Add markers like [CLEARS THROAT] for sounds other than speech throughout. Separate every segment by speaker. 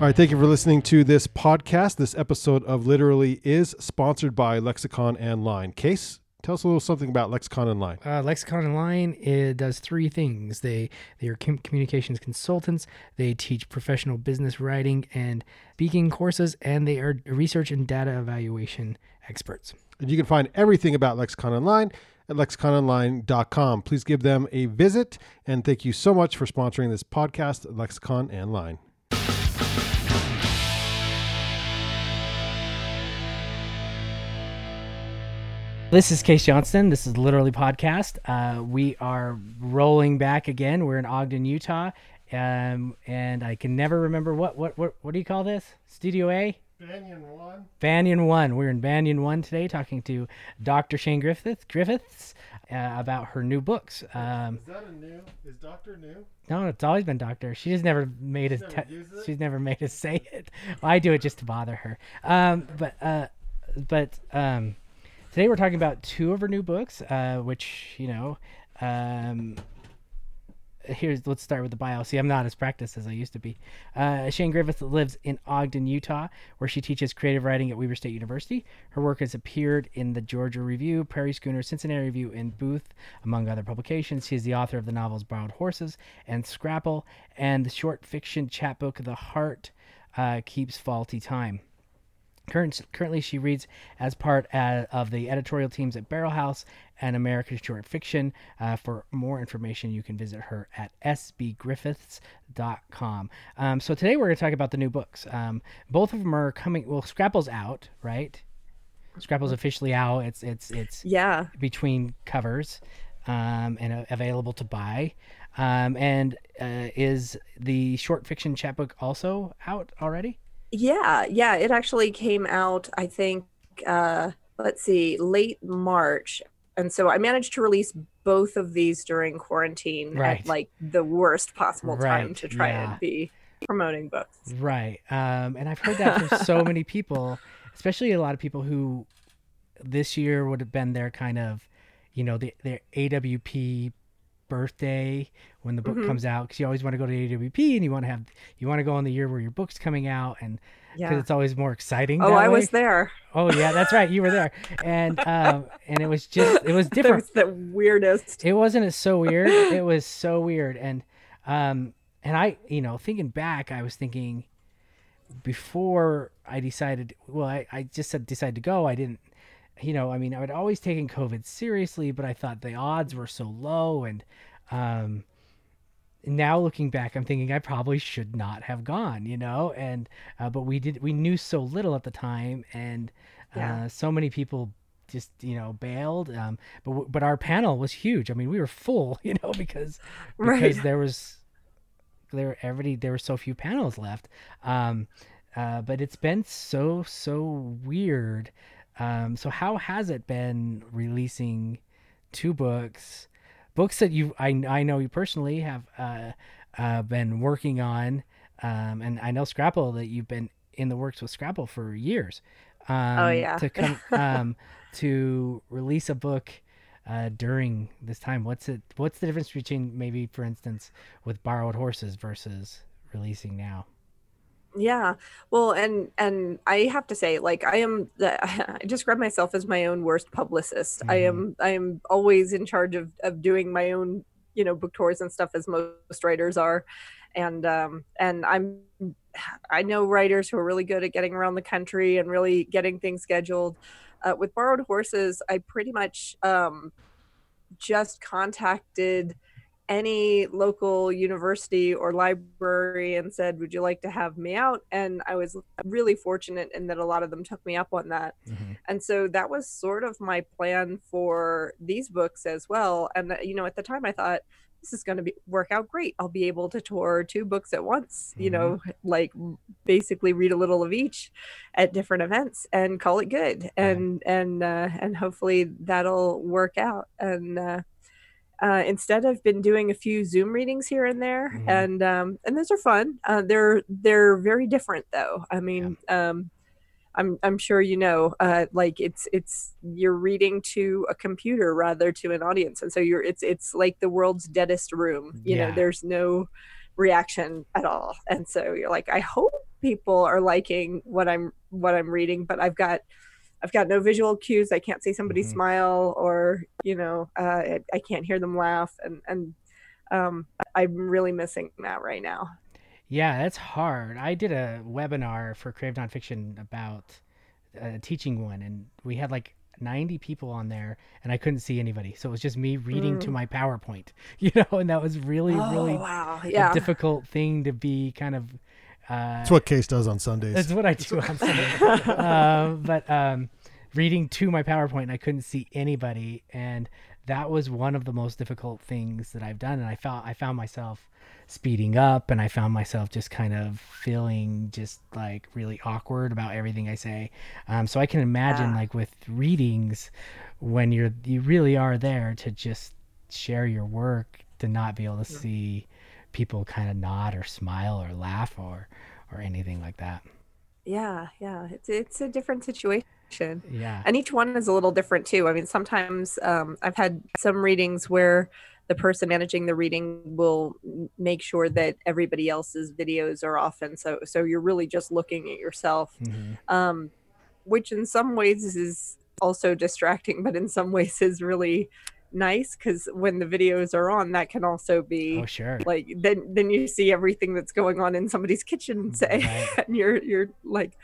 Speaker 1: All right, thank you for listening to this podcast. This episode of Literally is sponsored by Lexicon Online. Case, tell us a little something about Lexicon Online.
Speaker 2: Uh, Lexicon Online it does three things. They they are com- communications consultants. They teach professional business writing and speaking courses, and they are research and data evaluation experts.
Speaker 1: And you can find everything about Lexicon Online at lexicononline.com. Please give them a visit, and thank you so much for sponsoring this podcast, Lexicon and
Speaker 2: This is Case Johnston. This is literally podcast. Uh, we are rolling back again. We're in Ogden, Utah, um, and I can never remember what what what what do you call this? Studio A.
Speaker 1: Banyan One.
Speaker 2: Banyan One. We're in Banyan One today, talking to Dr. Sian Griffith Griffiths uh, about her new books. Um,
Speaker 1: Is that a new? Is Doctor new?
Speaker 2: no, it's always been Doctor. She just never made us.
Speaker 1: never
Speaker 2: te- she's never made us say it. Well, I do it just to bother her. Um, but uh, but um, today we're talking about two of her new books, uh, which you know. Um, here's let's start with the bio. See, I'm not as practiced as I used to be. Uh, Sian Griffith lives in Ogden, Utah, where she teaches creative writing at Weber State University. Her work has appeared in the Georgia Review, Prairie Schooner, Cincinnati Review, and Booth, among other publications. She is the author of the novels Borrowed Horses and Scrapple, and the short fiction chapbook The Heart uh, Keeps Faulty Time. Current, currently, she reads as part uh, of the editorial teams at Barrelhouse and American Short Fiction. Uh, for more information, you can visit her at sbgriffiths.com. Um, so today we're going to talk about the new books. Um, both of them are coming. Well, Scrapple's out, right? Scrapple's officially out. It's it's it's
Speaker 3: Yeah.
Speaker 2: between covers um, and uh, available to buy. Um, and uh, is the short fiction chapbook also out already?
Speaker 3: Yeah. Yeah. It actually came out, I think, uh, let's see, late March. And so I managed to release both of these during quarantine
Speaker 2: Right.
Speaker 3: at like the worst possible time to try
Speaker 2: yeah.
Speaker 3: and be promoting books.
Speaker 2: Right. Um, and I've heard that from so many people, especially a lot of people who this year would have been their kind of, you know, the, their AWP birthday when the book
Speaker 3: Mhm.
Speaker 2: comes out because you always want to go to AWP and you want to have you want to go on the year where your book's coming out and because
Speaker 3: Yeah.
Speaker 2: it's always more exciting.
Speaker 3: Oh, I
Speaker 2: way.
Speaker 3: was there.
Speaker 2: Oh yeah, that's right. You were there, and [LAUGHS] um, and it was just it was different.
Speaker 3: was the weirdest.
Speaker 2: It wasn't it so weird. It was so weird, and um, and I, you know, thinking back, I was thinking before I decided. Well, I, I just said decided to go. I didn't, you know, I mean, I had always taken COVID seriously, but I thought the odds were so low, and um, now looking back, I'm thinking I probably should not have gone, you know, and uh, but we did. We knew so little at the time, and
Speaker 3: Yeah.
Speaker 2: uh, so many people just you know bailed um but but our panel was huge i mean we were full [LAUGHS] you know because [LAUGHS] because
Speaker 3: Right.
Speaker 2: there was there everybody there were so few panels left um uh but it's been so so weird um so how has it been releasing two books books that you i, I know you personally have uh, uh been working on um and i know scrapple that you've been in the works with scrapple for years um
Speaker 3: Oh, yeah.
Speaker 2: to come [LAUGHS] um to release a book uh, during this time? What's it? What's the difference between maybe, for instance, with borrowed horses versus releasing now?
Speaker 3: Yeah. Well, and and I have to say, like, I am the [LAUGHS] I describe myself as my own worst publicist. I
Speaker 2: Mhm.
Speaker 3: am I am always in charge of of doing my own, you know, book tours and stuff as most writers are. And um and I'm [SIGHS] I know writers who are really good at getting around the country and really getting things scheduled. Uh, with borrowed horses, I pretty much um just contacted any local university or library and said, Would you like to have me out? And I was really fortunate in that a lot of them took me up on that. And so that was sort of my plan for these books as well. And, uh, you know, at the time I thought, this is going to be work out great. I'll be able to tour two books at once, you know, like basically read a little of each at different events and call it good. And, and, uh, and hopefully that'll work out. And, uh, uh, instead, I've been doing a few Zoom readings here and there,
Speaker 2: Mhm.
Speaker 3: and um, and those are fun. Uh, they're they're very different, though. I mean, um, I'm I'm sure you know, uh, like it's it's you're reading to a computer rather to an audience, and so you're it's it's like the world's deadest room. You
Speaker 2: Yeah.
Speaker 3: know, there's no reaction at all, and so you're like, I hope people are liking what I'm what I'm reading, but I've got I've got no visual cues. I can't see somebody
Speaker 2: Mhm.
Speaker 3: smile, or you know, uh, I, I can't hear them laugh, and and um, I'm really missing that right now.
Speaker 2: Yeah, that's hard. I did a webinar for Creative Nonfiction about uh, teaching one, and we had like 90 people on there, and I couldn't see anybody. So it was just me reading to
Speaker 3: Mm.
Speaker 2: my PowerPoint, [LAUGHS] you know, and that was really, really
Speaker 3: oh wow,
Speaker 2: a
Speaker 3: yeah.
Speaker 2: difficult thing to be kind of. Uh,
Speaker 1: That's what Case does on Sundays.
Speaker 2: That's what I do on [LAUGHS] Sundays. um, but um, reading to my PowerPoint, and I couldn't see anybody, and that was one of the most difficult things that I've done. And I felt I found myself speeding up, and I found myself just kind of feeling just like really awkward about everything I say. Um, so I can imagine,
Speaker 3: Yeah.
Speaker 2: like with readings, when you're you really are there to just share your work, to not be able to see people kind of nod or smile or laugh or or anything like that.
Speaker 3: yeah, yeah. It's it's a different situation.
Speaker 2: Yeah.
Speaker 3: and each one is a little different too i mean sometimes um, i've had some readings where the person managing the reading will make sure that everybody else's videos are off and so so you're really just looking at yourself
Speaker 2: hmm
Speaker 3: um, which in some ways is also distracting but in some ways is really nice because when the videos are on that can also be
Speaker 2: Oh, sure.
Speaker 3: like then then you see everything that's going on in somebody's kitchen say
Speaker 2: Right. [LAUGHS]
Speaker 3: and you're you're like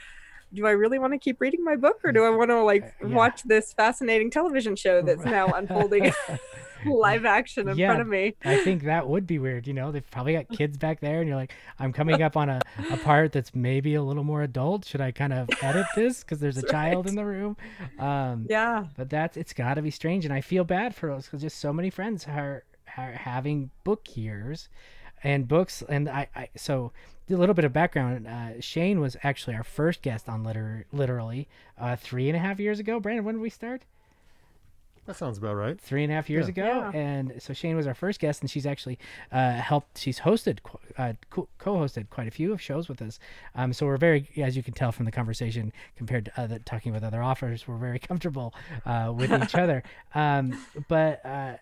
Speaker 3: do i really want to keep reading my book or do i want to like [LAUGHS]
Speaker 2: yeah.
Speaker 3: watch this fascinating television show that's now unfolding [LAUGHS] live action in
Speaker 2: Yeah.
Speaker 3: front of me
Speaker 2: I think that would be weird. You know, they've probably got [LAUGHS] kids back there, and you're like, I'm coming up on a, a part that's maybe a little more adult. Should I kind of edit this because there's a
Speaker 3: That's
Speaker 2: child in the room? Um,
Speaker 3: yeah
Speaker 2: but that's it's got to be strange, and I feel bad for us because just so many friends are, are having book years, and books, and I, I so a little bit of background. Uh, Sian was actually our first guest on liter literally uh, three and a half years ago. Brandon, when did we start?
Speaker 1: that sounds about right.
Speaker 2: three and a half years
Speaker 1: Yeah.
Speaker 2: ago,
Speaker 3: Yeah.
Speaker 2: and so Sian was our first guest, and she's actually uh, helped. She's hosted, uh, co- co-hosted quite a few of shows with us. Um, so we're very, as you can tell from the conversation, compared to other talking with other authors, we're very [LAUGHS] comfortable uh, with each [LAUGHS] other. Um, but uh,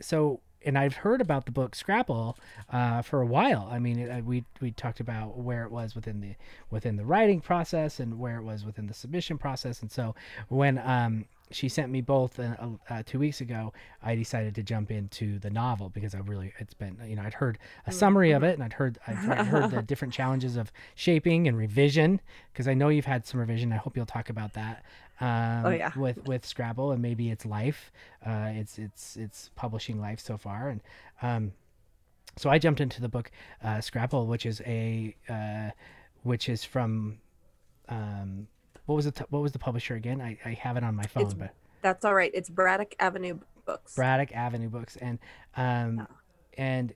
Speaker 2: so. And I've heard about the book Scrapple uh, for a while. I mean, it, uh, we we talked about where it was within the within the writing process and where it was within the submission process. And so when um, she sent me both uh, uh, two weeks ago, I decided to jump into the novel because I really it's been you know I'd heard a summary of it and I'd heard I'd, [LAUGHS] I'd heard the different challenges of shaping and revision because I know you've had some revision. I hope you'll talk about that. Um,
Speaker 3: Oh, yeah.
Speaker 2: with with Scrapple and maybe its life, uh, it's it's it's publishing life so far and. Um, so I jumped into the book uh, Scrapple, which is a uh, which is from um, what was the t- what was the publisher again? I, I have it on my phone,
Speaker 3: It's-
Speaker 2: but
Speaker 3: that's all right it's braddock avenue books
Speaker 2: Braddock Avenue Books, and um, and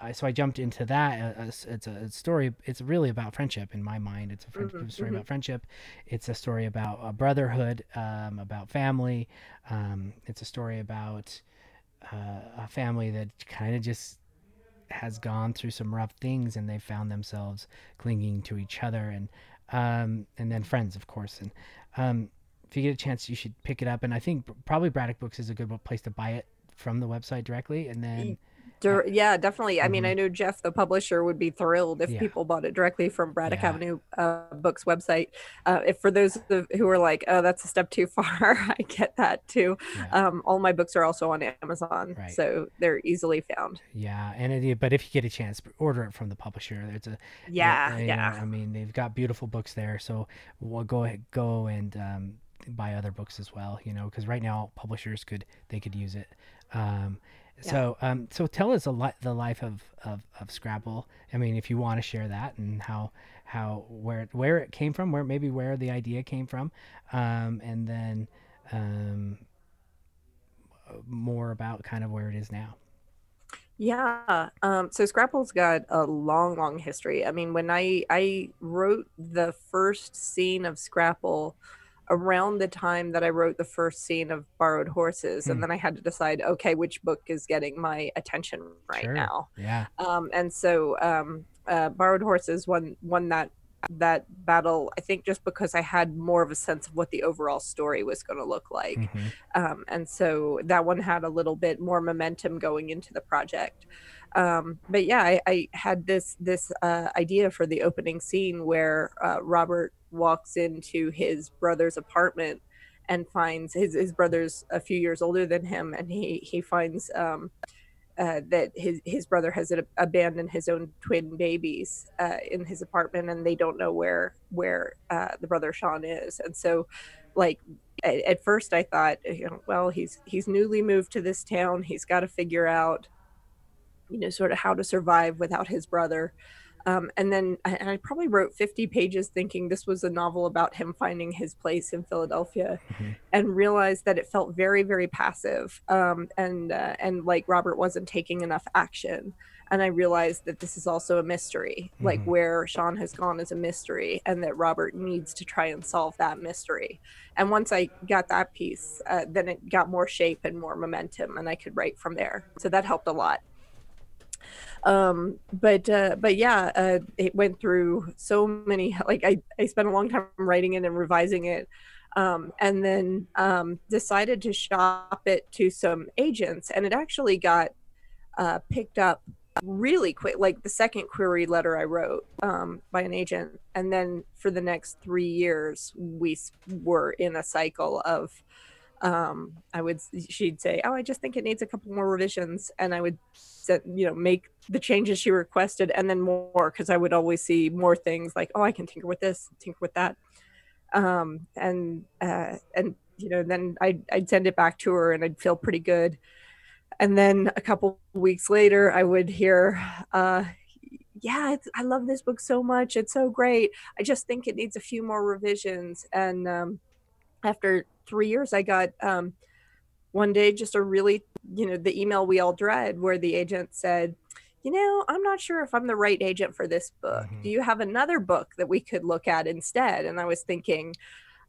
Speaker 2: I, so I jumped into that. Uh, uh, It's a story. It's really about friendship in my mind. It's a friend,
Speaker 3: Mhm,
Speaker 2: story
Speaker 3: mhm.
Speaker 2: about friendship. It's a story about a brotherhood, um, about family. Um, it's a story about uh, a family that kind of just has gone through some rough things and they found themselves clinging to each other and um, and then friends of course. And um, if you get a chance you should pick it up. And i think probably braddock books is a good place to buy it from the website directly. And then
Speaker 3: Dur- yeah definitely i mean
Speaker 2: Mhm.
Speaker 3: i know jeff the publisher would be thrilled if
Speaker 2: Yeah.
Speaker 3: people bought it directly from braddock
Speaker 2: Yeah.
Speaker 3: avenue uh, books website uh, if for those who are like oh that's a step too [LAUGHS] far i get that too
Speaker 2: yeah,
Speaker 3: um, all my books are also on amazon
Speaker 2: Right.
Speaker 3: so they're easily found
Speaker 2: yeah and it, but if you get a chance order it from the publisher it's a
Speaker 3: yeah yeah
Speaker 2: i mean they've got beautiful books there so we'll go ahead go and um, buy other books as well you know because right now publishers could they could use it um,
Speaker 3: Yeah.
Speaker 2: so um, so tell us a li- the life of, of of scrapple i mean if you want to share that and how how where where it came from where maybe where the idea came from um, and then um, more about kind of where it is now
Speaker 3: Yeah. Um, so Scrapple's got a long, long history. I mean, when I I wrote the first scene of Scrapple around the time that I wrote the first scene of Borrowed Horses,
Speaker 2: Hmm.
Speaker 3: and then I had to decide, okay, which book is getting my attention right
Speaker 2: Sure.
Speaker 3: now.
Speaker 2: yeah
Speaker 3: Um, and so um, uh, Borrowed Horses won won that that battle i think just because i had more of a sense of what the overall story was going to look like
Speaker 2: Mhm.
Speaker 3: um, and so that one had a little bit more momentum going into the project um, but yeah I, I had this this uh, idea for the opening scene where uh, robert walks into his brother's apartment and finds his, his brother's a few years older than him and he he finds um, uh, that his his brother has ab- abandoned his own twin babies uh, in his apartment, and they don't know where where uh, the brother Sean is. And so, like at, at first, I thought, you know, well, he's he's newly moved to this town. He's got to figure out, you know, sort of how to survive without his brother. Um, and then I, and I probably wrote 50 pages thinking this was a novel about him finding his place in Philadelphia
Speaker 2: Mhm.
Speaker 3: and realized that it felt very, very passive. Um, and, uh, and like Robert wasn't taking enough action. And I realized that this is also a mystery, like
Speaker 2: Mhm.
Speaker 3: where Sean has gone is a mystery, and that Robert needs to try and solve that mystery. And once I got that piece, uh, then it got more shape and more momentum, and I could write from there. So that helped a lot um but uh but yeah uh it went through so many [LAUGHS] like i i spent a long time writing it and revising it um and then um decided to shop it to some agents and it actually got uh picked up really quick like the second query letter i wrote um by an agent and then for the next three years we were in a cycle of um i would she'd say oh i just think it needs a couple more revisions and i would set you know make the changes she requested and then more because i would always see more things like oh i can tinker with this tinker with that. Um and uh and you know then i'd, I'd send it back to her and i'd feel pretty good. And then a couple weeks later i would hear uh yeah i love this book so much it's so great. I just think it needs a few more revisions. And um after three years i got um one day just a really you know the email we all dread where the agent said you know i'm not sure if i'm the right agent for this book
Speaker 2: Mhm.
Speaker 3: do you have another book that we could look at instead and i was thinking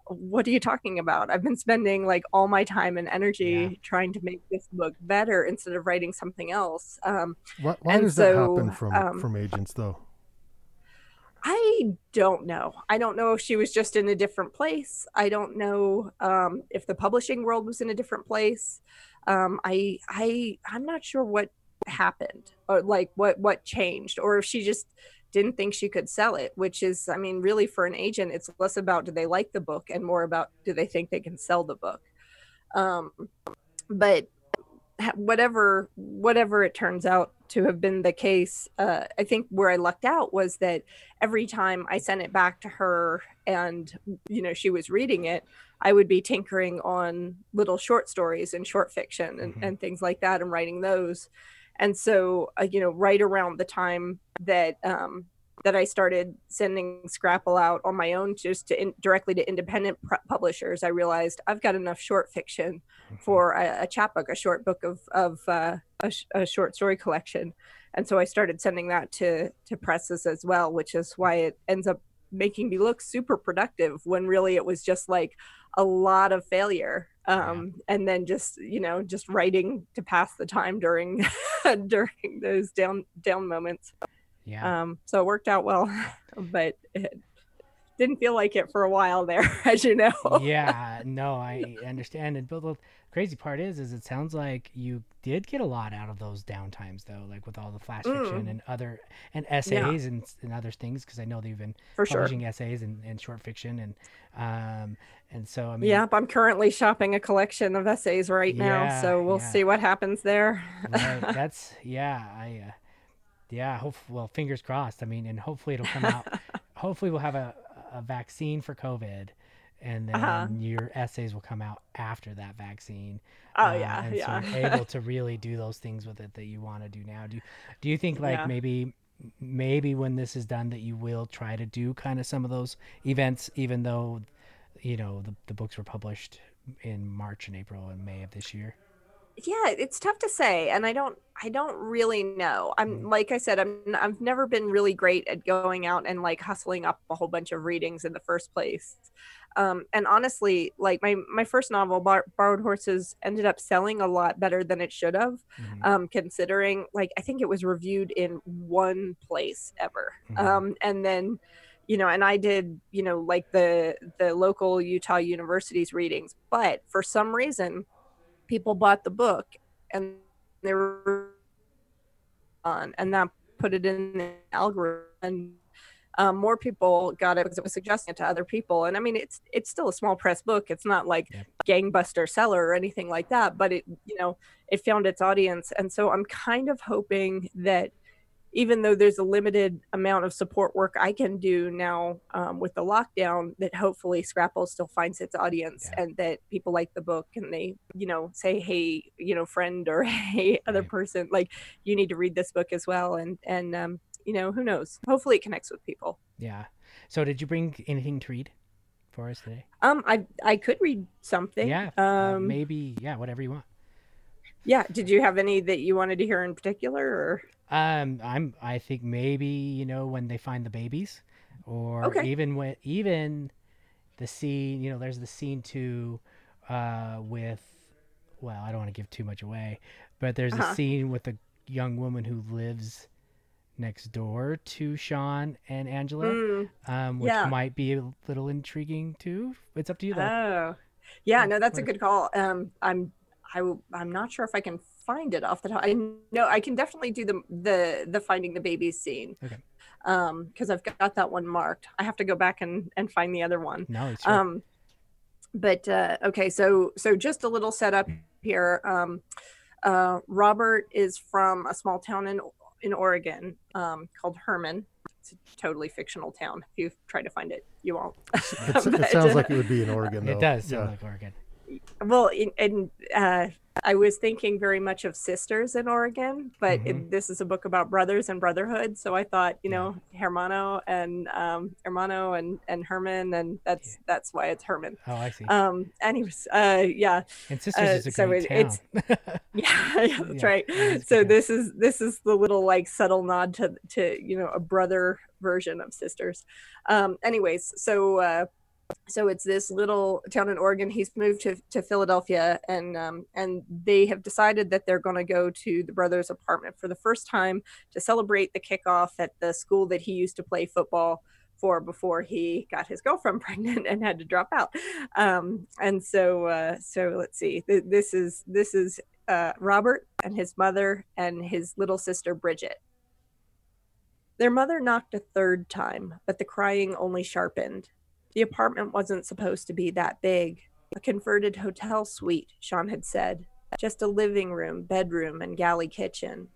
Speaker 3: what are you talking about i've been spending like all my time and energy
Speaker 2: Yeah.
Speaker 3: trying to make this book better instead of writing something else um,
Speaker 1: Why, why does that happen from
Speaker 3: um,
Speaker 1: from agents though?
Speaker 3: Don't know. I don't know if she was just in a different place. I don't know um, if the publishing world was in a different place. Um, I I I'm not sure what happened or like what what changed or if she just didn't think she could sell it which is i mean really for an agent it's less about do they like the book and more about do they think they can sell the book um but whatever whatever it turns out to have been the case uh, i think where i lucked out was that every time i sent it back to her and you know she was reading it i would be tinkering on little short stories and short fiction and,
Speaker 2: Mhm.
Speaker 3: and things like that and writing those and so uh, you know right around the time that um, that I started sending Scrapple out on my own just to in, directly to independent pr- publishers, I realized I've got enough short fiction for a, a chapbook, a short book of of uh, a, sh- a short story collection, and so I started sending that to to presses as well, which is why it ends up making me look super productive when really it was just like a lot of failure um and then just you know just writing to pass the time during [LAUGHS] during those down down moments
Speaker 2: Yeah.
Speaker 3: um so it worked out well [LAUGHS] but it didn't feel like it for a while there [LAUGHS] as you know
Speaker 2: yeah, [LAUGHS] no, I understand. And but the crazy part is, is it sounds like you did get a lot out of those downtimes, though, like with all the flash fiction
Speaker 3: Mm.
Speaker 2: and other and essays and and other things. Because I know that you've been
Speaker 3: for sure
Speaker 2: essays and, and short fiction, and um, and so I mean,
Speaker 3: yep i'm currently shopping a collection of essays right now so we'll
Speaker 2: yeah.
Speaker 3: see what happens there
Speaker 2: right, that's yeah, I, uh, yeah, hope well, fingers crossed. I mean, and hopefully it'll come out. [LAUGHS] hopefully we'll have a a vaccine for COVID. And then
Speaker 3: Uh-huh.
Speaker 2: your essays will come out after that vaccine.
Speaker 3: oh
Speaker 2: uh,
Speaker 3: yeah
Speaker 2: and
Speaker 3: yeah
Speaker 2: so you're able [LAUGHS] to really do those things with it that you want to do now. Do do you think like
Speaker 3: Yeah.
Speaker 2: maybe maybe when this is done that you will try to do kind of some of those events, even though you know the the books were published in March and April and May of this year.
Speaker 3: Yeah it's tough to say and i don't i don't really know i'm
Speaker 2: Mm.
Speaker 3: like i said i'm i've never been really great at going out and like hustling up a whole bunch of readings in the first place um and honestly like my my first novel Bar- borrowed horses ended up selling a lot better than it should have
Speaker 2: Mhm.
Speaker 3: um considering like i think it was reviewed in one place ever
Speaker 2: Mhm.
Speaker 3: um and then you know, and I did, you know, like the the local Utah universities readings, but for some reason, people bought the book and they were on, and that put it in the algorithm. And um, more people got it because it was suggesting it to other people. And I mean, it's it's still a small press book. It's not like
Speaker 2: Yeah.
Speaker 3: gangbuster seller or anything like that. But it, you know, it found its audience. And so I'm kind of hoping that even though there's a limited amount of support work I can do now um, with the lockdown, that hopefully Scrapple still finds its audience
Speaker 2: Yeah.
Speaker 3: and that people like the book and they, you know, say, hey, you know, friend or [LAUGHS] hey, other
Speaker 2: Right.
Speaker 3: person, like you need to read this book as well. And and um, you know, who knows? Hopefully, it connects with people.
Speaker 2: Yeah. So did you bring anything to read for us today?
Speaker 3: Um, I I could read something.
Speaker 2: Yeah. uh,
Speaker 3: Um.
Speaker 2: maybe. Yeah. Whatever you want.
Speaker 3: Yeah. Did you have any that you wanted to hear in particular, or?
Speaker 2: Um, I'm. I think maybe you know when they find the babies, or
Speaker 3: Okay.
Speaker 2: even when even the scene. You know, there's the scene too, uh, with. Well, I don't want to give too much away, but there's
Speaker 3: Uh-huh.
Speaker 2: a scene with a young woman who lives next door to Sean and Angela,
Speaker 3: Mm,
Speaker 2: um, which
Speaker 3: yeah.
Speaker 2: might be a little intriguing too. It's up to you though.
Speaker 3: oh, yeah. No, that's a good call. Um, I'm I w- I'm not sure if I can find it off the top. I know I can definitely do the the the finding the babies scene.
Speaker 2: Okay.
Speaker 3: Um, because I've got that one marked. I have to go back and and find the other one.
Speaker 2: no, it's sure.
Speaker 3: Um, but uh, okay, so so just a little setup here. Um, uh, Robert is from a small town in in Oregon um, called Herman. It's a totally fictional town. If you try to find it, you won't.
Speaker 1: It's, it [LAUGHS] sounds
Speaker 3: uh,
Speaker 1: like it would be in Oregon. Though.
Speaker 2: it does sound
Speaker 1: Yeah.
Speaker 2: like Oregon.
Speaker 3: Well, in, and uh, I was thinking very much of sisters in Oregon, but it, this is a book about brothers and brotherhood. So I thought, you
Speaker 2: Yeah.
Speaker 3: know, Hermano and um, Hermano and and Herman, and that's that's why it's Herman.
Speaker 2: Oh, I see.
Speaker 3: Um, anyways, uh, yeah.
Speaker 2: and Sisters
Speaker 3: uh,
Speaker 2: is a
Speaker 3: so
Speaker 2: great
Speaker 3: it- it's- [LAUGHS] Yeah, [LAUGHS] yeah, [LAUGHS] that's
Speaker 2: Yeah,
Speaker 3: right. So this is this is the little like subtle nod to to you know a brother version of sisters. Um, anyways, so uh, so it's this little town in Oregon. He's moved to to Philadelphia, and um, and they have decided that they're going to go to the brothers' apartment for the first time to celebrate the kickoff at the school that he used to play football for before he got his girlfriend [LAUGHS] pregnant and had to drop out. Um, and so uh, so let's see. This is this is uh, Robert and his mother and his little sister Bridget. Their mother knocked a third time, but the crying only sharpened. The apartment wasn't supposed to be that big. A converted hotel suite, Sean had said. Just a living room, bedroom, and galley kitchen.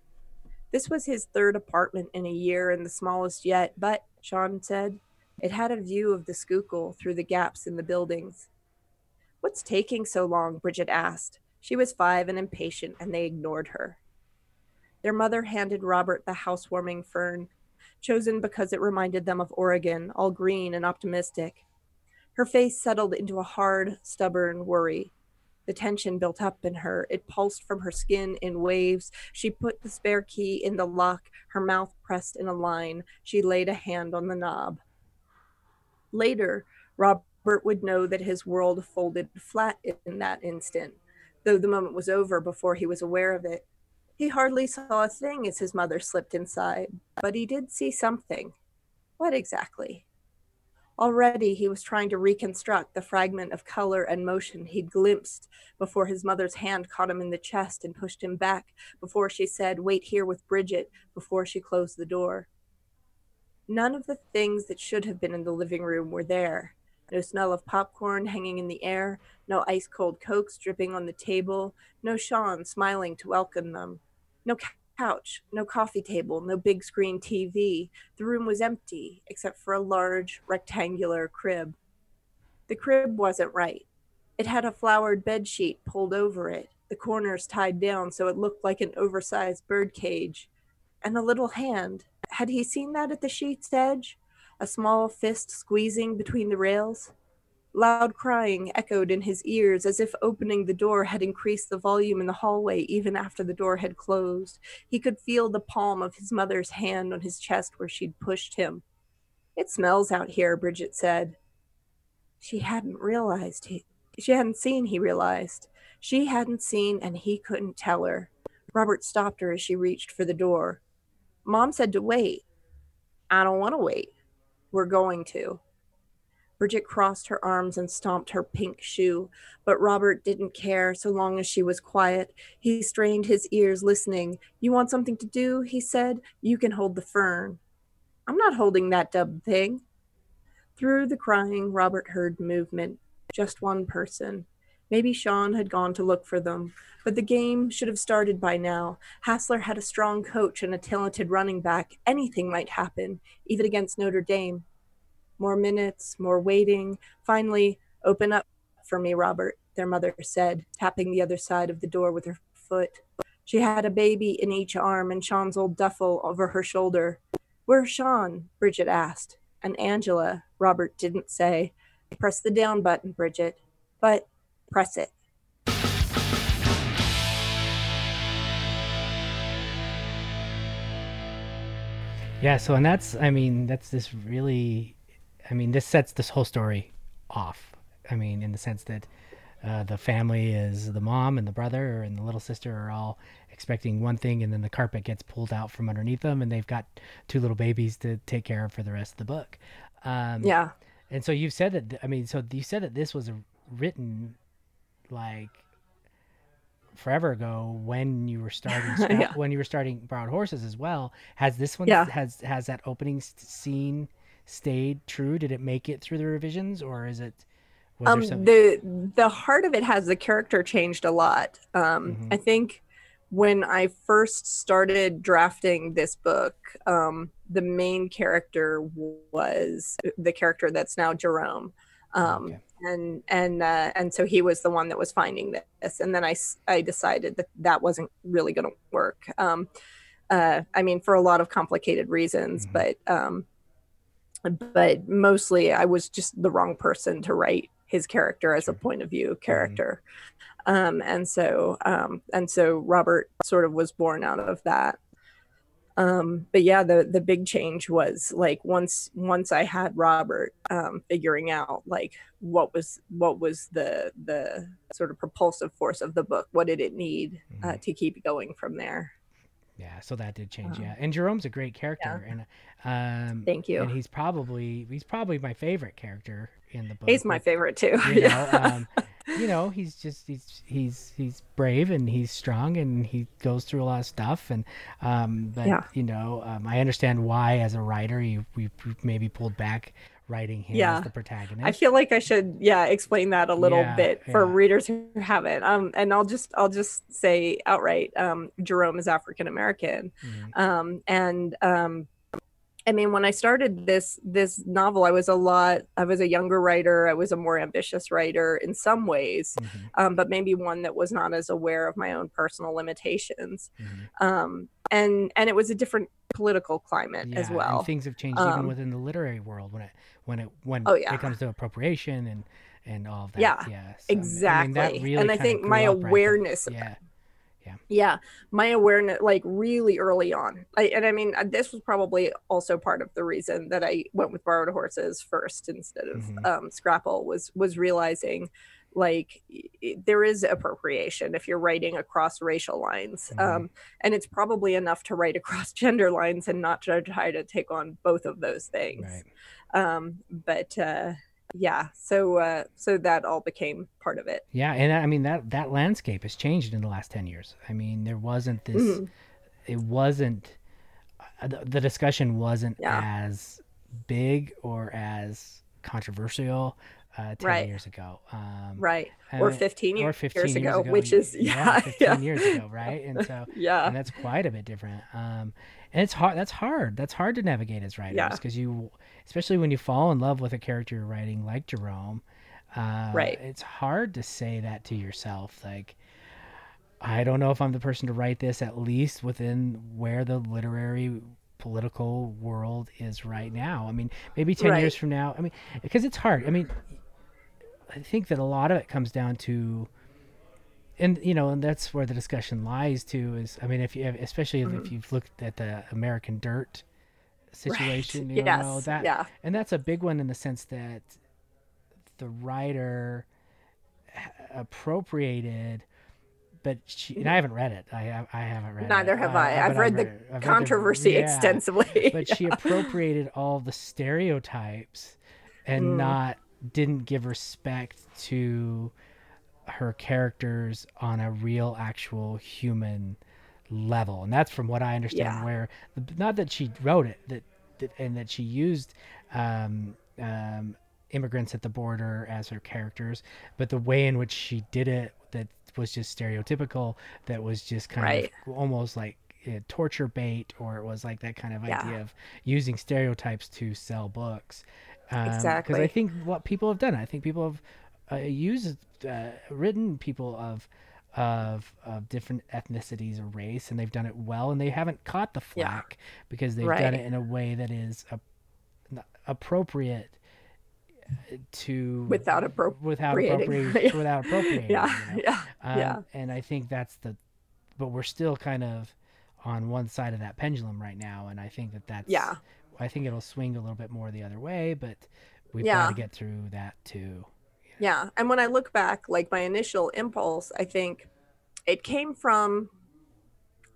Speaker 3: This was his third apartment in a year and the smallest yet, but, Sean said, it had a view of the Schuylkill through the gaps in the buildings. What's taking so long? Bridget asked. She was five and impatient, and they ignored her. Their mother handed Robert the housewarming fern, chosen because it reminded them of Oregon, all green and optimistic. Her face settled into a hard, stubborn worry. The tension built up in her. It pulsed from her skin in waves. She put the spare key in the lock, her mouth pressed in a line. She laid a hand on the knob. Later, Robert would know that his world folded flat in that instant, though the moment was over before he was aware of it. He hardly saw a thing as his mother slipped inside, but he did see something. What exactly? Already he was trying to reconstruct the fragment of color and motion he'd glimpsed before his mother's hand caught him in the chest and pushed him back, before she said, Wait here with Bridget, before she closed the door. None of the things that should have been in the living room were there. No smell of popcorn hanging in the air, no ice cold cokes dripping on the table, no Sean smiling to welcome them, no couch, no coffee table, no big screen TV. The room was empty except for a large rectangular crib. The crib wasn't right. It had a flowered bed sheet pulled over it, the corners tied down so it looked like an oversized bird cage, and a little hand. Had he seen that at the sheet's edge? A small fist squeezing between the rails? Loud crying echoed in his ears as if opening the door had increased the volume in the hallway even after the door had closed. He could feel the palm of his mother's hand on his chest where she'd pushed him. It smells out here, Bridget said. She hadn't realized he she hadn't seen, he realized. She hadn't seen and he couldn't tell her. Robert stopped her as she reached for the door. Mom said to wait. I don't want to wait. We're going to. Bridget crossed her arms and stomped her pink shoe, but Robert didn't care so long as she was quiet. He strained his ears, listening. You want something to do? He said. You can hold the fern. I'm not holding that dumb thing. Through the crying, Robert heard movement. Just one person. Maybe Sean had gone to look for them, but the game should have started by now. Hassler had a strong coach and a talented running back. Anything might happen, even against Notre Dame. More minutes, more waiting. Finally, open up for me, Robert, their mother said, tapping the other side of the door with her foot. She had a baby in each arm and Sean's old duffel over her shoulder. Where's Sean? Bridget asked. And Angela, Robert didn't say. Press the down button, Bridget. But press it.
Speaker 2: Yeah, so and that's I mean, that's this really I mean, this sets this whole story off. I mean, in the sense that uh, the family is the mom and the brother and the little sister are all expecting one thing, and then the carpet gets pulled out from underneath them, and they've got two little babies to take care of for the rest of the book. Um,
Speaker 3: Yeah.
Speaker 2: And so you've said that. I mean, so you said that this was written like forever ago when you were starting [LAUGHS]
Speaker 3: Yeah.
Speaker 2: when you were starting Borrowed Horses as well. Has this one
Speaker 3: Yeah.
Speaker 2: has has that opening scene stayed true? Did it make it through the revisions, or is it?
Speaker 3: Um
Speaker 2: some,
Speaker 3: the the heart of it has the character changed a lot um
Speaker 2: Mhm.
Speaker 3: i think when i first started drafting this book um the main character was the character that's now jerome um
Speaker 2: Okay.
Speaker 3: and and uh, and so he was the one that was finding this and then I, I decided that that wasn't really going to work um uh i mean for a lot of complicated reasons
Speaker 2: Mhm.
Speaker 3: but um but mostly I was just the wrong person to write his character as a point of view character. Um, and so um, and so Robert sort of was born out of that. Um, but yeah, the the big change was like once once I had Robert um, figuring out like what was what was the the sort of propulsive force of the book, what did it need uh,
Speaker 2: Mhm.
Speaker 3: to keep going from there.
Speaker 2: Yeah, so that did change.
Speaker 3: um,
Speaker 2: yeah, and Jerome's a great character, and um,
Speaker 3: Thank you.
Speaker 2: and he's probably he's probably my favorite character in the book.
Speaker 3: He's my favorite too.
Speaker 2: you [LAUGHS] know
Speaker 3: Yeah.
Speaker 2: um, you know he's just he's he's he's brave and he's strong and he goes through a lot of stuff and um but
Speaker 3: Yeah.
Speaker 2: you know um, i understand why as a writer you we maybe pulled back writing him
Speaker 3: Yeah.
Speaker 2: as the protagonist
Speaker 3: I feel like I should, yeah, explain that a little
Speaker 2: Yeah,
Speaker 3: bit for
Speaker 2: yeah.
Speaker 3: readers who haven't. Um, and I'll just, I'll just say outright, um, Jerome is African American,
Speaker 2: Mhm.
Speaker 3: um, and um, I mean, when I started this this novel, I was a lot. I was a younger writer. I was a more ambitious writer in some ways,
Speaker 2: Mhm.
Speaker 3: um, but maybe one that was not as aware of my own personal limitations.
Speaker 2: Mhm.
Speaker 3: Um, and and it was a different political climate
Speaker 2: yeah,
Speaker 3: as
Speaker 2: and
Speaker 3: well.
Speaker 2: things have changed even
Speaker 3: Um,
Speaker 2: within the literary world when it when it when
Speaker 3: Oh, yeah.
Speaker 2: it comes to appropriation and and all that
Speaker 3: Yeah,
Speaker 2: yeah so, I mean,
Speaker 3: exactly.
Speaker 2: really
Speaker 3: and I think my
Speaker 2: up right
Speaker 3: awareness of
Speaker 2: yeah
Speaker 3: yeah my awareness like really early on I, and i mean uh, this was probably also part of the reason that i went with borrowed horses first instead of
Speaker 2: Mhm.
Speaker 3: um, scrapple was was realizing like there is appropriation if you're writing across racial lines
Speaker 2: Mhm.
Speaker 3: um, and it's probably enough to write [LAUGHS] across gender lines and not to try to take on both of those things
Speaker 2: right
Speaker 3: um, but uh, yeah so uh, so that all became part of it
Speaker 2: Yeah, and I mean that that landscape has changed in the last ten years. I mean, there wasn't this.
Speaker 3: Mhm.
Speaker 2: It wasn't. Uh, the, the discussion wasn't
Speaker 3: Yeah.
Speaker 2: as big or as controversial uh, ten
Speaker 3: Right.
Speaker 2: years ago. Um,
Speaker 3: right or 15 years,
Speaker 2: or 15 years
Speaker 3: ago,
Speaker 2: ago,
Speaker 3: which is [LAUGHS] yeah,
Speaker 2: fifteen
Speaker 3: yeah.
Speaker 2: years ago, right? And so [LAUGHS]
Speaker 3: yeah
Speaker 2: and that's quite a bit different. Um, and it's hard. That's hard. That's hard to navigate as writers
Speaker 3: Yeah.
Speaker 2: because you, especially when you fall in love with a character you're writing, like Jerome. Uh,
Speaker 3: Right.
Speaker 2: It's hard to say that to yourself. Like, I don't know if I'm the person to write this. At least within where the literary political world is right now. I mean, maybe ten years from now. I mean, because it's hard. I mean, I think that a lot of it comes down to and you know and that's where the discussion lies too is i mean if you have, especially
Speaker 3: Mhm.
Speaker 2: if you've looked at the american dirt situation you
Speaker 3: yes
Speaker 2: know that
Speaker 3: yeah
Speaker 2: and that's a big one in the sense that the writer appropriated but she and I haven't read it. I have, I haven't read
Speaker 3: Neither
Speaker 2: it.
Speaker 3: have
Speaker 2: uh,
Speaker 3: I. I've
Speaker 2: but
Speaker 3: read the
Speaker 2: I've read
Speaker 3: controversy
Speaker 2: yeah.
Speaker 3: extensively.
Speaker 2: But [LAUGHS] she appropriated all the stereotypes and
Speaker 3: Mm.
Speaker 2: not didn't give respect to her characters on a real actual human level and that's from what i understand
Speaker 3: Yeah.
Speaker 2: where not that she wrote it that, that and that she used um, um, immigrants at the border as her characters but the way in which she did it that was just stereotypical that was just kind
Speaker 3: Right.
Speaker 2: of almost like uh, torture bait or it was like that kind of
Speaker 3: Yeah.
Speaker 2: idea of using stereotypes to sell books because i think what people have done i think people have uh, used uh, written people of of of different ethnicities or race and they've done it well and they haven't caught the
Speaker 3: Yeah.
Speaker 2: flack because they've done it in a way that is a, appropriate uh, to
Speaker 3: Without
Speaker 2: appropriate
Speaker 3: without
Speaker 2: appropriating [LAUGHS] without appropriating
Speaker 3: yeah,
Speaker 2: you know?
Speaker 3: yeah,
Speaker 2: Um,
Speaker 3: yeah.
Speaker 2: And I think that's the, but we're still kind of on one side of that pendulum right now, and I think that that's
Speaker 3: Yeah.
Speaker 2: I think it'll swing a little bit more the other way, but we've
Speaker 3: Yeah.
Speaker 2: got to get through that too.
Speaker 3: Yeah. And when I look back, like my initial impulse, I think it came from,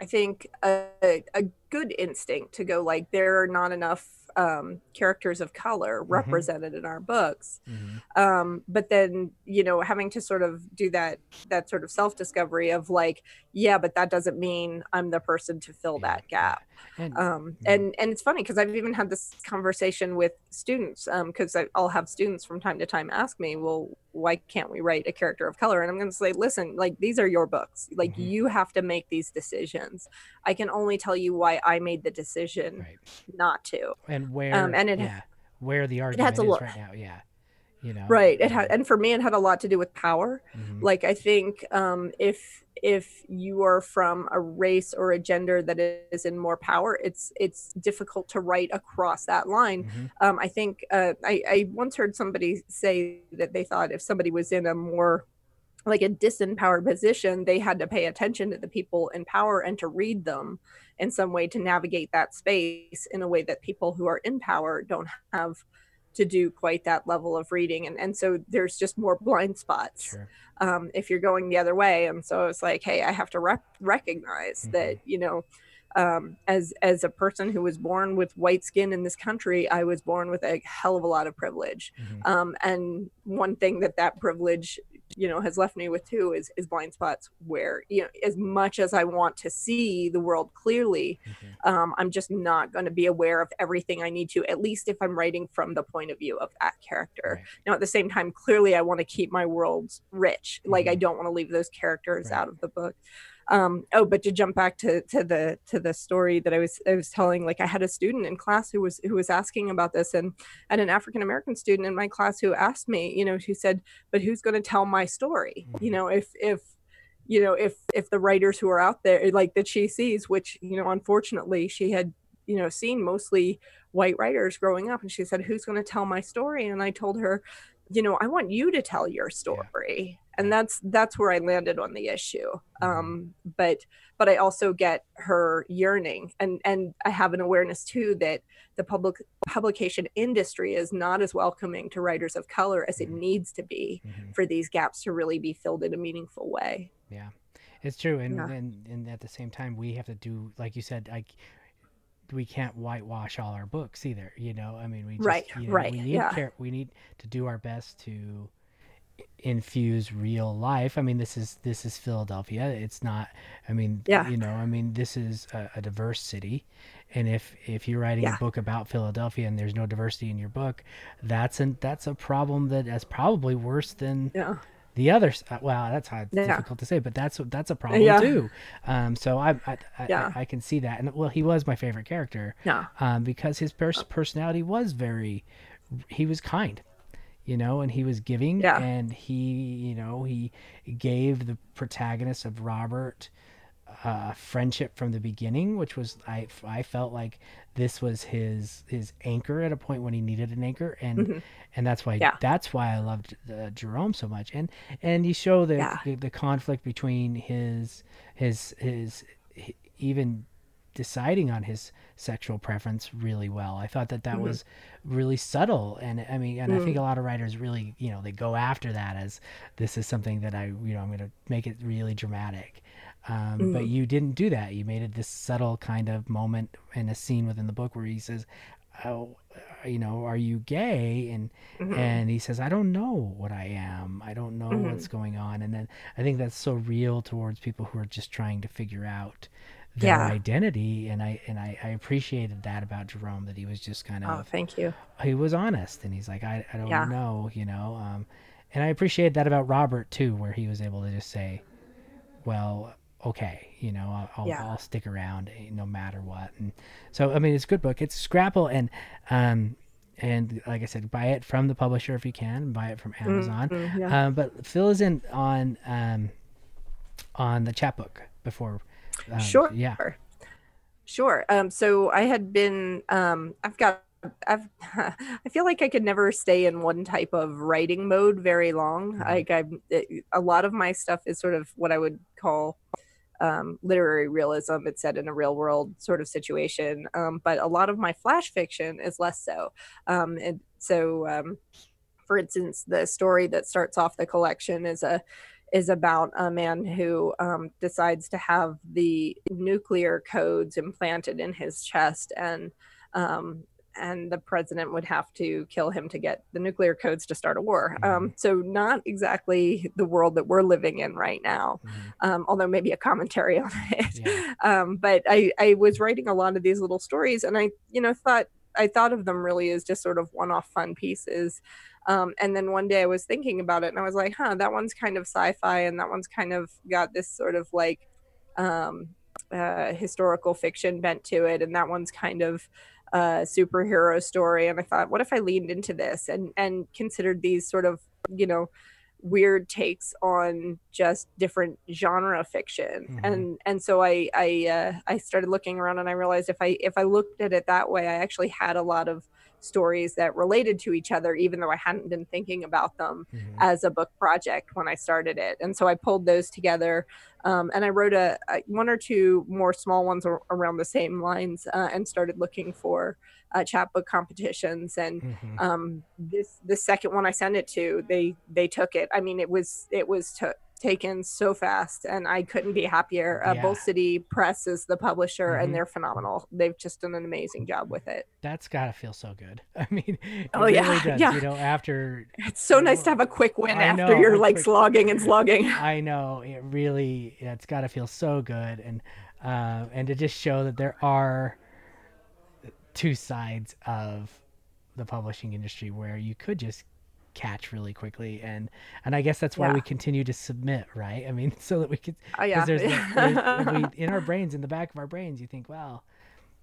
Speaker 3: I think, a, a good instinct to go, like, there are not enough um, characters of color represented in our books.
Speaker 2: Mhm.
Speaker 3: Um, but then, you know, having to sort of do that, that sort of self discovery of like, yeah, but that doesn't mean I'm the person to fill
Speaker 2: Yeah,
Speaker 3: that gap.
Speaker 2: And
Speaker 3: um,
Speaker 2: Yeah.
Speaker 3: and and it's funny because i've even had this conversation with students because i'll have students from time to time ask me well why can't we write a character of color and i'm going to say listen like these are your books like
Speaker 2: Mhm.
Speaker 3: you have to make these decisions i can only tell you why i made the decision
Speaker 2: right,
Speaker 3: not to
Speaker 2: and where
Speaker 3: Um, and it-
Speaker 2: yeah, where the argument
Speaker 3: a
Speaker 2: is
Speaker 3: lot-
Speaker 2: right now, yeah, you know,
Speaker 3: right it had
Speaker 2: um,
Speaker 3: and for me it had a lot to do with power.
Speaker 2: Mhm,
Speaker 3: like i think um, if if you are from a race or a gender that is in more power it's it's difficult to write across that line.
Speaker 2: Mhm,
Speaker 3: um, I think uh, I, I once heard somebody say that they thought if somebody was in a more like a disempowered position, they had to pay attention to the people in power and to read them in some way to navigate that space in a way that people who are in power don't have to do quite that level of reading. And, and so there's just more blind spots
Speaker 2: sure,
Speaker 3: um, if you're going the other way. And so it's like, hey, I have to rec- recognize
Speaker 2: Mhm.
Speaker 3: that, you know, um, as as a person who was born with white skin in this country, I was born with a hell of a lot of privilege.
Speaker 2: mhm,
Speaker 3: Um, and one thing that that privilege, you know, has left me with too is is blind spots where you know, as much as I want to see the world clearly,
Speaker 2: mhm,
Speaker 3: um, I'm just not going to be aware of everything I need to, at least if I'm writing from the point of view of that character.
Speaker 2: Right.
Speaker 3: Now, at the same time, clearly I want to keep my worlds rich. Like I
Speaker 2: Mhm.
Speaker 3: don't want to leave those characters
Speaker 2: Right.
Speaker 3: out of the book. Um, oh, but to jump back to, to the to the story that I was I was telling, like I had a student in class who was who was asking about this, and and an African American student in my class who asked me, you know, who said, "But who's going to tell my story? You
Speaker 2: Mhm.
Speaker 3: know, if if you know if if the writers who are out there like that she sees which you know unfortunately she had you know seen mostly white writers growing up and she said who's going to tell my story and i told her you know i want you to tell your story and that's that's where i landed on the issue um but but i also get her yearning and and i have an awareness too that the public publication industry is not as welcoming to writers of color as it
Speaker 2: Mhm.
Speaker 3: needs to be
Speaker 2: mhm.
Speaker 3: for these gaps to really be filled in a meaningful way
Speaker 2: Yeah, it's true, and,
Speaker 3: Yeah.
Speaker 2: and and at the same time, we have to do like you said, like we can't whitewash all our books either. You know, I mean, we just,
Speaker 3: Right,
Speaker 2: you know,
Speaker 3: right,
Speaker 2: We need
Speaker 3: yeah.
Speaker 2: care, we need to do our best to infuse real life. I mean, this is this is Philadelphia. It's not. I mean,
Speaker 3: Yeah.
Speaker 2: you know, I mean, this is a, a diverse city, and if if you're writing
Speaker 3: Yeah.
Speaker 2: a book about Philadelphia and there's no diversity in your book, that's an that's a problem that is probably worse than
Speaker 3: yeah
Speaker 2: the others uh, well that's hard
Speaker 3: Yeah.
Speaker 2: difficult to say but that's that's a problem too um so I I, I,
Speaker 3: Yeah.
Speaker 2: I I can see that and well he was my favorite character
Speaker 3: yeah
Speaker 2: um because his pers- personality was very he was kind you know and he was giving
Speaker 3: Yeah.
Speaker 2: and he you know he gave the protagonist of robert uh, friendship from the beginning, which was I I felt like this was his his anchor at a point when he needed an anchor, and
Speaker 3: Mhm.
Speaker 2: and that's why
Speaker 3: Yeah.
Speaker 2: that's why I loved uh, Jerome so much, and and you show the,
Speaker 3: Yeah.
Speaker 2: the the conflict between his his his, even deciding on his sexual preference really well. I thought that that
Speaker 3: Mhm.
Speaker 2: was really subtle, and I mean, and I
Speaker 3: Mm.
Speaker 2: think a lot of writers really, you know, they go after that as this is something that I, you know, I'm going to make it really dramatic. Um, But
Speaker 3: Mm.
Speaker 2: you didn't do that. You made it this subtle kind of moment in a scene within the book where he says, "Oh, uh, you know, are you gay?" and
Speaker 3: Mhm.
Speaker 2: and he says, "I don't know what I am. I don't know what's going on." And then I think that's so real towards people who are just trying to figure out their
Speaker 3: Yeah.
Speaker 2: identity, and I and I, I appreciated that about Jerome that he was just kind of
Speaker 3: oh,
Speaker 2: of
Speaker 3: thank you.
Speaker 2: he was honest, and he's like, "I I don't
Speaker 3: Yeah.
Speaker 2: know," you know. Um, and I appreciate that about Robert too, where he was able to just say, "Well, okay, you know, I'll I'll,
Speaker 3: Yeah.
Speaker 2: I'll stick around eh, no matter what." And so, I mean, it's a good book. It's Scrapple, and um, and like I said, buy it from the publisher if you can. Buy it from Amazon.
Speaker 3: Mhm, yeah.
Speaker 2: Um, but fill us in on um, on the chapbook before. Um,
Speaker 3: sure.
Speaker 2: Yeah.
Speaker 3: Sure. Um, so I had been, um, I've got, I've, [LAUGHS] I feel like I could never stay in one type of writing mode very long.
Speaker 2: Mhm.
Speaker 3: Like I'm, it, a lot of my stuff is sort of what I would call um, literary realism. It's set in a real world sort of situation. Um, but a lot of my flash fiction is less so. Um, and so, um, for instance, the story that starts off the collection is a is about a man who um, decides to have the nuclear codes implanted in his chest and um, and the president would have to kill him to get the nuclear codes to start a war. Um, so not exactly the world that we're living in right now,
Speaker 2: Mhm.
Speaker 3: um, although maybe a commentary on it.
Speaker 2: Yeah. [LAUGHS]
Speaker 3: Um, but I, I was writing a lot of these little stories, and I, you know, thought I thought of them really as just sort of one-off fun pieces. Um, and then one day I was thinking about it, and I was like, "Huh, that one's kind of sci-fi, and that one's kind of got this sort of like um, uh, historical fiction bent to it, and that one's kind of a superhero story." And I thought, what if I leaned into this and and considered these sort of, you know, weird takes on just different genre fiction
Speaker 2: Mhm.
Speaker 3: and and so i i uh, i started looking around and i realized if i if i looked at it that way i actually had a lot of stories that related to each other even though i hadn't been thinking about them
Speaker 2: Mhm.
Speaker 3: as a book project when i started it and so i pulled those together um, and i wrote a, a one or two more small ones ar- around the same lines uh, and started looking for uh, chapbook competitions and
Speaker 2: Mhm.
Speaker 3: um this the second one i sent it to they they took it i mean it was it was to taken so fast and i couldn't be happier uh,
Speaker 2: Yeah.
Speaker 3: both city press is the publisher
Speaker 2: Mhm.
Speaker 3: and they're phenomenal they've just done an amazing job with it
Speaker 2: That's gotta feel so good. [LAUGHS] I mean, it
Speaker 3: Oh,
Speaker 2: really
Speaker 3: yeah,
Speaker 2: does.
Speaker 3: yeah.
Speaker 2: You know, after
Speaker 3: it's so nice to have a quick win
Speaker 2: I
Speaker 3: after
Speaker 2: know,
Speaker 3: you're like
Speaker 2: quick-
Speaker 3: slogging and slogging [LAUGHS]
Speaker 2: I know it really, it's gotta feel so good, and uh, and to just show that there are two sides of the publishing industry where you could just catch really quickly and and I guess that's why
Speaker 3: Yeah.
Speaker 2: we continue to submit right I mean [LAUGHS] so that we could
Speaker 3: oh yeah
Speaker 2: there's, [LAUGHS] there's we, in our brains in the back of our brains you think well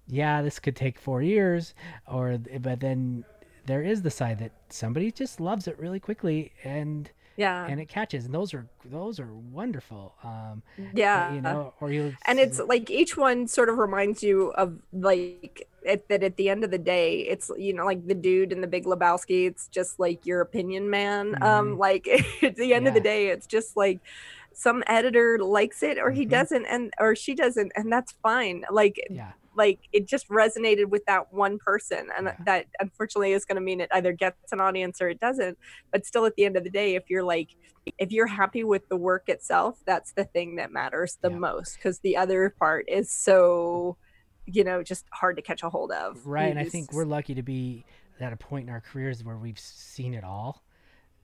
Speaker 2: yeah this could take four years or but then there is the side that somebody just loves it really quickly and
Speaker 3: yeah
Speaker 2: and it catches and those are those are wonderful um
Speaker 3: yeah
Speaker 2: you know or you
Speaker 3: and it's like each one sort of reminds you of like at, that at the end of the day it's you know like the dude in the big lebowski it's just like your opinion man um
Speaker 2: Mhm.
Speaker 3: like [LAUGHS] at the end of the day it's just like some editor likes it or he
Speaker 2: Mhm.
Speaker 3: doesn't and or she doesn't and that's fine like
Speaker 2: yeah
Speaker 3: like it just resonated with that one person and
Speaker 2: Yeah.
Speaker 3: that unfortunately is going to mean it either gets an audience or it doesn't but still at the end of the day if you're like if you're happy with the work itself that's the thing that matters the
Speaker 2: Yeah.
Speaker 3: most because the other part is so you know just hard to catch a hold of
Speaker 2: right and i think we're lucky to be at a point in our careers where we've seen it all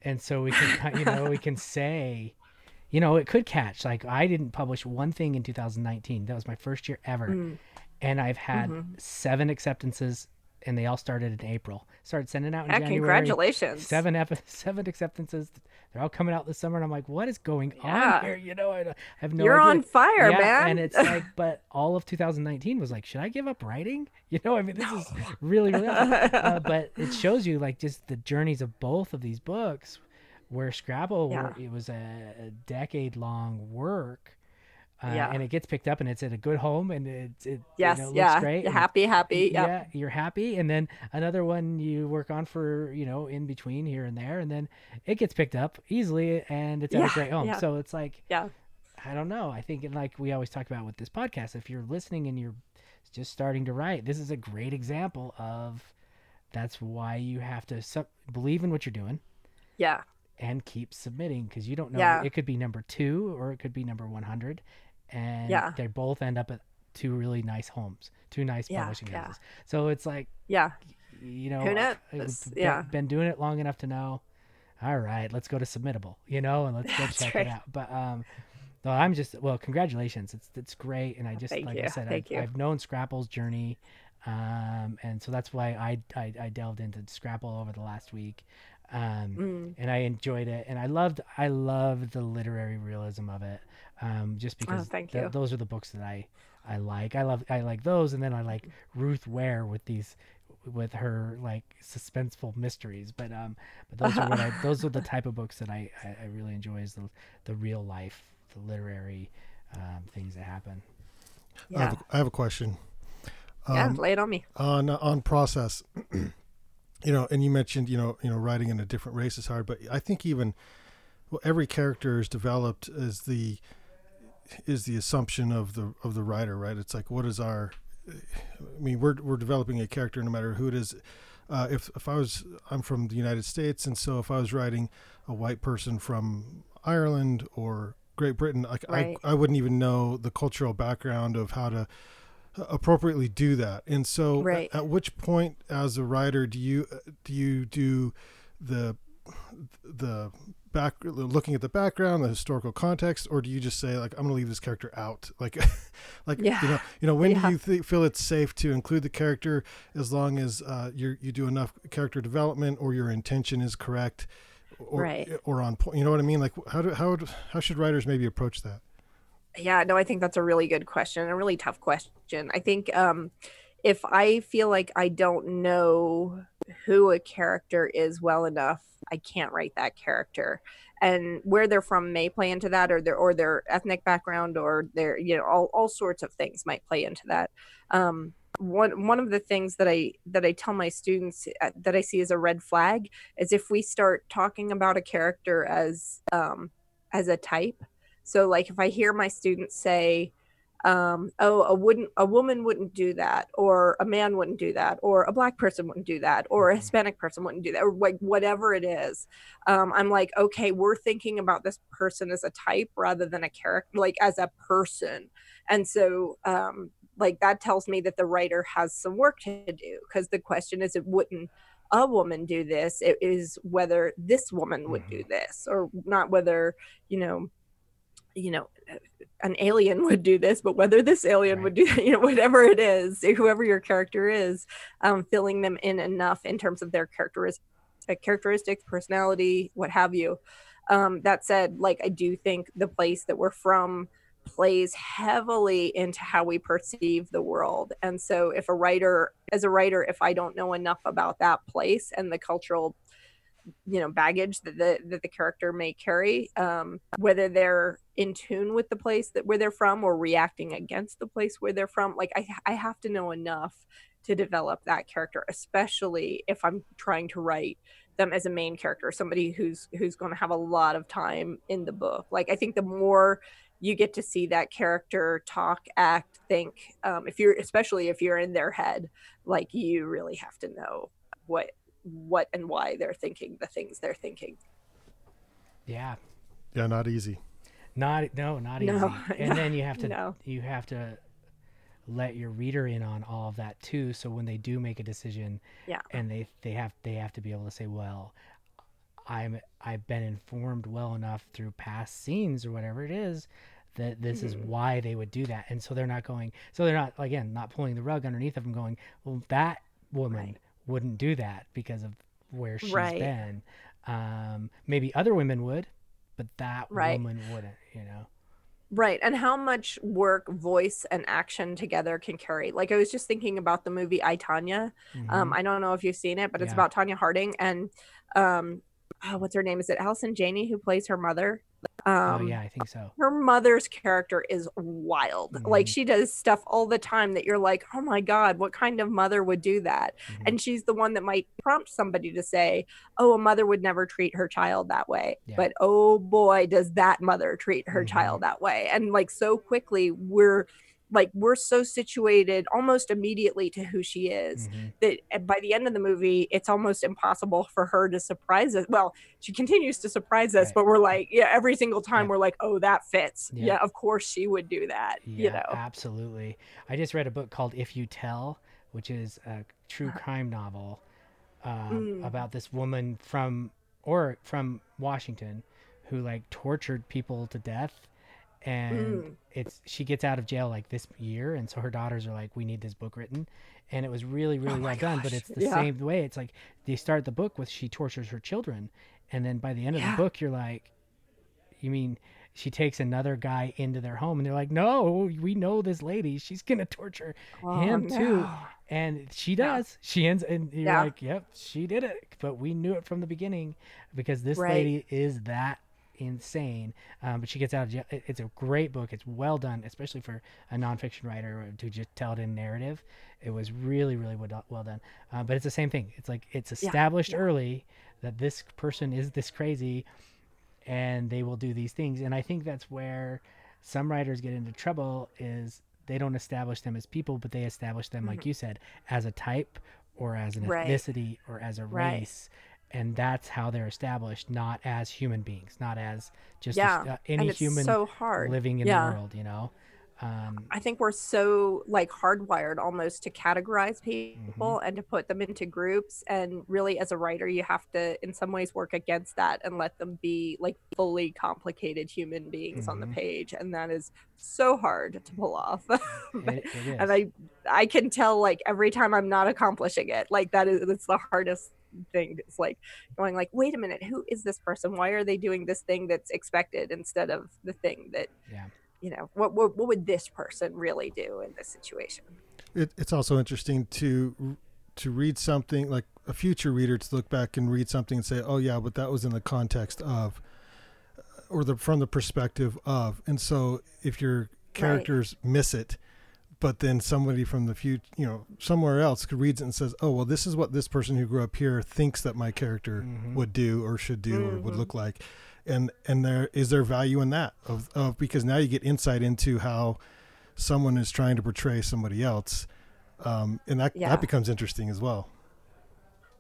Speaker 2: and so we can you know we can [LAUGHS] say you know it could catch like i didn't publish one thing in 2019 that was my first year ever
Speaker 3: Mm,
Speaker 2: and i've had
Speaker 3: Mhm.
Speaker 2: seven acceptances and they all started in april. Started sending out in
Speaker 3: yeah,
Speaker 2: january.
Speaker 3: congratulations.
Speaker 2: Seven ep- [LAUGHS] seven acceptances. They're all coming out this summer and i'm like what is going
Speaker 3: Yeah.
Speaker 2: on here? You know i, I have no
Speaker 3: you're
Speaker 2: idea.
Speaker 3: on fire
Speaker 2: yeah,
Speaker 3: man.
Speaker 2: and it's like [LAUGHS] but all of 2019 was like should i give up writing? [LAUGHS] You know i mean this is really really uh, but it shows you like just the journeys of both of these books where Scrapple
Speaker 3: Yeah.
Speaker 2: were, it was a, a decade long work uh,
Speaker 3: Yeah.
Speaker 2: and it gets picked up and it's at a good home and it's it
Speaker 3: yes
Speaker 2: you know, looks
Speaker 3: yeah
Speaker 2: great and-
Speaker 3: happy happy yep.
Speaker 2: yeah you're happy and then another one you work on for you know in between here and there and then it gets picked up easily and it's at
Speaker 3: Yeah,
Speaker 2: a great home
Speaker 3: yeah.
Speaker 2: so it's like
Speaker 3: Yeah.
Speaker 2: i don't know i think like we always talk about with this podcast if you're listening and you're just starting to write. This is a great example of that's why you have to sub- believe in what you're doing
Speaker 3: Yeah.
Speaker 2: and keep submitting because you don't know
Speaker 3: Yeah.
Speaker 2: it could be number two or it could be number 100 and
Speaker 3: Yeah.
Speaker 2: they both end up at two really nice homes two nice
Speaker 3: Yeah,
Speaker 2: publishing
Speaker 3: yeah.
Speaker 2: houses so it's like
Speaker 3: Yeah.
Speaker 2: you know
Speaker 3: Who knows?
Speaker 2: I've been,
Speaker 3: Yeah.
Speaker 2: been doing it long enough to know all right let's go to submittable you know and let's go check
Speaker 3: right.
Speaker 2: it out but um no, I'm just well. Congratulations! It's it's great, and I just
Speaker 3: Thank
Speaker 2: like I said,
Speaker 3: thank
Speaker 2: I've,
Speaker 3: you.
Speaker 2: I've known Scrapple's journey, um, and so that's why I, I I delved into Scrapple over the last week, um,
Speaker 3: Mm.
Speaker 2: and I enjoyed it, and I loved I loved the literary realism of it, um, just because
Speaker 3: Oh, thank
Speaker 2: th-
Speaker 3: you.
Speaker 2: those are the books that I I like. I love I like those, and then I like Ruth Ware with these with her like suspenseful mysteries. But um, but those are what I [LAUGHS] those are the type of books that I I, I really enjoy is the the real life, the literary um, things that happen.
Speaker 1: I,
Speaker 3: Yeah.
Speaker 1: have a, I have a question.
Speaker 3: yeah.
Speaker 1: Um,
Speaker 3: Lay it on me.
Speaker 1: on on process [CLEARS THROAT] you know and you mentioned you know you know writing in a different race is hard but i think even well every character is developed as the is the assumption of the of the writer right it's like what is our i mean we're we're developing a character no matter who it is uh, if if i was i'm from the united states and so if i was writing a white person from ireland or great britain like
Speaker 3: Right.
Speaker 1: I, I wouldn't even know the cultural background of how to appropriately do that and so
Speaker 3: Right.
Speaker 1: at, at which point as a writer do you do you do the the back looking at the background the historical context or do you just say like i'm gonna leave this character out [LAUGHS] like like
Speaker 3: Yeah.
Speaker 1: you know you know when
Speaker 3: Yeah.
Speaker 1: do you th- feel it's safe to include the character as long as uh you you do enough character development or your intention is correct or
Speaker 3: Right.
Speaker 1: or on point you know what i mean like how do how would- how should writers maybe approach that
Speaker 3: Yeah, no, I think that's a really good question, a really tough question. I think um, if I feel like I don't know who a character is well enough, I can't write that character. And where they're from may play into that, or their or their ethnic background, or their you know all, all sorts of things might play into that. Um, one one of the things that I that I tell my students uh, that I see as a red flag is if we start talking about a character as um, as a type so like if I hear my students say, um, oh, a wouldn't a woman wouldn't do that, or a man wouldn't do that, or a black person wouldn't do that, or a
Speaker 2: Mhm.
Speaker 3: Hispanic person wouldn't do that, or like whatever it is, um, I'm like, okay, we're thinking about this person as a type rather than a character, like as a person, and so um, like that tells me that the writer has some work to do because the question is, it wouldn't a woman do this? It is whether this woman would do this or not whether you know you know an alien would do this but whether this alien
Speaker 2: Right.
Speaker 3: would do [LAUGHS] you know whatever it is whoever your character is um, filling them in enough in terms of their characteristic characteristics personality what have you um, that said like i do think the place that we're from plays heavily into how we perceive the world and so if a writer as a writer if i don't know enough about that place and the cultural you know baggage that the that the character may carry um whether they're in tune with the place that where they're from or reacting against the place where they're from like i i have to know enough to develop that character especially if i'm trying to write them as a main character somebody who's who's going to have a lot of time in the book. Like i think the more you get to see that character talk act think um, if you're especially if you're in their head like you really have to know what what and why they're thinking the things they're thinking
Speaker 2: Yeah,
Speaker 1: yeah not easy
Speaker 2: not no, not easy.
Speaker 3: No, [LAUGHS]
Speaker 2: and
Speaker 3: no,
Speaker 2: then you have to
Speaker 3: no.
Speaker 2: you have to let your reader in on all of that too. So when they do make a decision,
Speaker 3: Yeah.
Speaker 2: and they they have they have to be able to say, well, I'm I've been informed well enough through past scenes or whatever it is that this is
Speaker 3: Mhm.
Speaker 2: why they would do that, and so they're not going. So they're not again not pulling the rug underneath of them, going, well, that woman
Speaker 3: Right.
Speaker 2: Wouldn't do that because of where she's
Speaker 3: Right.
Speaker 2: been. Um, maybe other women would, but that
Speaker 3: Right.
Speaker 2: woman wouldn't. You know.
Speaker 3: Right. And how much work, voice, and action together can carry. Like I was just thinking about the movie I Tonya. Um,
Speaker 2: Mhm.
Speaker 3: I don't know if you've seen it, but it's
Speaker 2: Yeah.
Speaker 3: about Tonya Harding and um oh, what's her name? Is it Allison Janney who plays her mother? Um
Speaker 2: oh yeah, I think so.
Speaker 3: her mother's character is wild. Like
Speaker 2: Mhm.
Speaker 3: she does stuff all the time that you're like, "Oh my god, what kind of mother would do that?"
Speaker 2: Mhm.
Speaker 3: And she's the one that might prompt somebody to say, "Oh, a mother would never treat her child that way."
Speaker 2: Yeah.
Speaker 3: But oh boy, does that mother treat her
Speaker 2: Mhm.
Speaker 3: child that way. And like so quickly we're like we're so situated almost immediately to who she is
Speaker 2: Mm-hmm.
Speaker 3: that by the end of the movie it's almost impossible for her to surprise us well she continues to surprise us
Speaker 2: Right.
Speaker 3: but we're like yeah every single time
Speaker 2: Yeah.
Speaker 3: we're like oh that fits
Speaker 2: Yeah.
Speaker 3: yeah. of course she would do that
Speaker 2: Yeah,
Speaker 3: you know
Speaker 2: absolutely. I just read a book called If You Tell, which is a true crime novel um,
Speaker 3: Uh-huh. Mm.
Speaker 2: about this woman from or from Washington who like tortured people to death and
Speaker 3: Mm.
Speaker 2: it's she gets out of jail like this year and so her daughters are like we need this book written and it was really really
Speaker 3: Oh
Speaker 2: well done but it's the
Speaker 3: yeah.
Speaker 2: same way it's like they start the book with she tortures her children and then by the end of
Speaker 3: Yeah.
Speaker 2: the book you're like you mean she takes another guy into their home and they're like no we know this lady she's gonna torture
Speaker 3: Oh,
Speaker 2: him too and she
Speaker 3: Yeah.
Speaker 2: does she ends and you're
Speaker 3: Yeah.
Speaker 2: like yep she did it but we knew it from the beginning because this
Speaker 3: Right.
Speaker 2: lady is that insane um, but she gets out of jail it's a great book it's well done especially for a nonfiction writer to just tell it in narrative it was really really well done uh, but it's the same thing it's like it's established
Speaker 3: yeah.
Speaker 2: early that this person is this crazy and they will do these things and i think that's where some writers get into trouble is they don't establish them as people but they establish them like you said as a type or as an
Speaker 3: Mm-hmm. Right.
Speaker 2: ethnicity or as a
Speaker 3: Right.
Speaker 2: And that's how they're established not as human beings not as just
Speaker 3: yeah
Speaker 2: a, uh, any human
Speaker 3: so hard
Speaker 2: living in
Speaker 3: yeah.
Speaker 2: the world you know um,
Speaker 3: I think we're so like hardwired almost to categorize
Speaker 2: Mm-hmm.
Speaker 3: people and to put them into groups. And really, as a writer, you have to, in some ways, work against that and let them be like fully complicated human beings on the
Speaker 2: Mhm.
Speaker 3: page. And that is so hard to pull off. [LAUGHS]
Speaker 2: it,
Speaker 3: and I, I can tell like every time I'm not accomplishing it, like that is it's the hardest thing. It's like going like, wait a minute, who is this person? Why are they doing this thing that's expected instead of the thing that
Speaker 2: yeah
Speaker 3: you know what, what what would this person really do in this situation
Speaker 1: it, it's also interesting to to read something like a future reader to look back and read something and say, "Oh yeah, but that was in the context of," or the from the perspective of. And so, if your characters miss it, but then somebody from the future, you know, somewhere else could reads it and says, "Oh well, this is what this person who grew up here thinks that my character
Speaker 2: Mhm.
Speaker 1: would do or should do or would
Speaker 3: Mhm.
Speaker 1: look like," and and there is there value in that of of because now you get insight into how someone is trying to portray somebody else um, and that
Speaker 3: Yeah.
Speaker 1: that becomes interesting as well.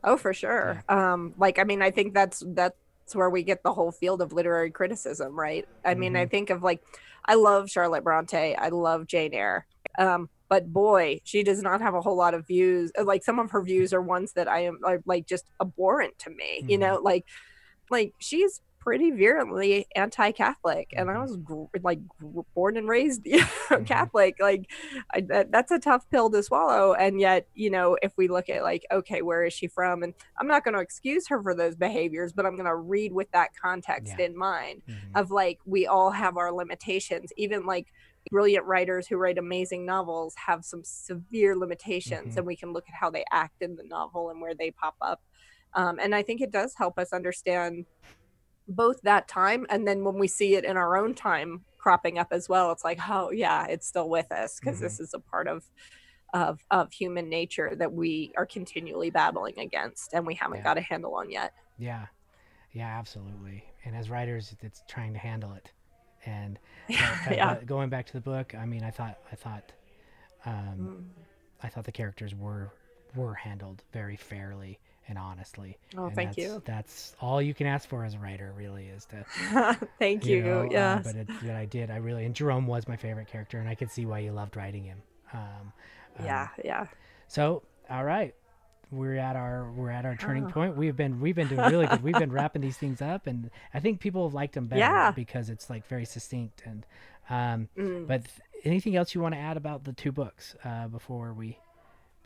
Speaker 3: oh for sure um like i mean i think that's that's where we get the whole field of literary criticism right i mean i think of like i love charlotte bronte i love jane eyre um but boy she does not have a whole lot of views uh, like some of her views are ones that i am are like just abhorrent to me you
Speaker 2: Mhm.
Speaker 3: know like like she's pretty virulently anti-catholic and i
Speaker 2: Mhm.
Speaker 3: was gr- like gr- born and raised [LAUGHS] you know,
Speaker 2: Mhm.
Speaker 3: catholic like I, that, that's a tough pill to swallow and yet you know if we look at like okay where is she from and i'm not going to excuse her for those behaviors but i'm going to read with that context
Speaker 2: Yeah.
Speaker 3: in mind
Speaker 2: Mhm.
Speaker 3: of like we all have our limitations even like brilliant writers who write amazing novels have some severe limitations
Speaker 2: Mhm.
Speaker 3: and we can look at how they act in the novel and where they pop up um, and i think it does help us understand both that time and then when we see it in our own time cropping up as well it's like oh yeah it's still with us because
Speaker 2: Mhm.
Speaker 3: this is a part of of of human nature that we are continually battling against and we haven't
Speaker 2: Yeah.
Speaker 3: got a handle on yet
Speaker 2: Yeah, yeah, absolutely. And as writers, it's trying to handle it. And [LAUGHS] uh,
Speaker 3: yeah
Speaker 2: going back to the book, I mean, I thought, I thought, um,
Speaker 3: Mm.
Speaker 2: I thought the characters were were handled very fairly and honestly.
Speaker 3: oh
Speaker 2: and
Speaker 3: thank
Speaker 2: that's,
Speaker 3: you
Speaker 2: That's all you can ask for as a writer, really, is to. [LAUGHS]
Speaker 3: thank you,
Speaker 2: know, uh, but it, but I did. I really and Jerome was my favorite character, and I could see why you loved writing him. Um, um,
Speaker 3: yeah yeah
Speaker 2: So, all right, we're at our we're at our turning
Speaker 3: Oh.
Speaker 2: point. We've been we've been doing really good. We've been wrapping these things up, and I think people have liked them better
Speaker 3: Yeah.
Speaker 2: because it's like very succinct. And um,
Speaker 3: Mm.
Speaker 2: but th- anything else you want to add about the two books uh, before we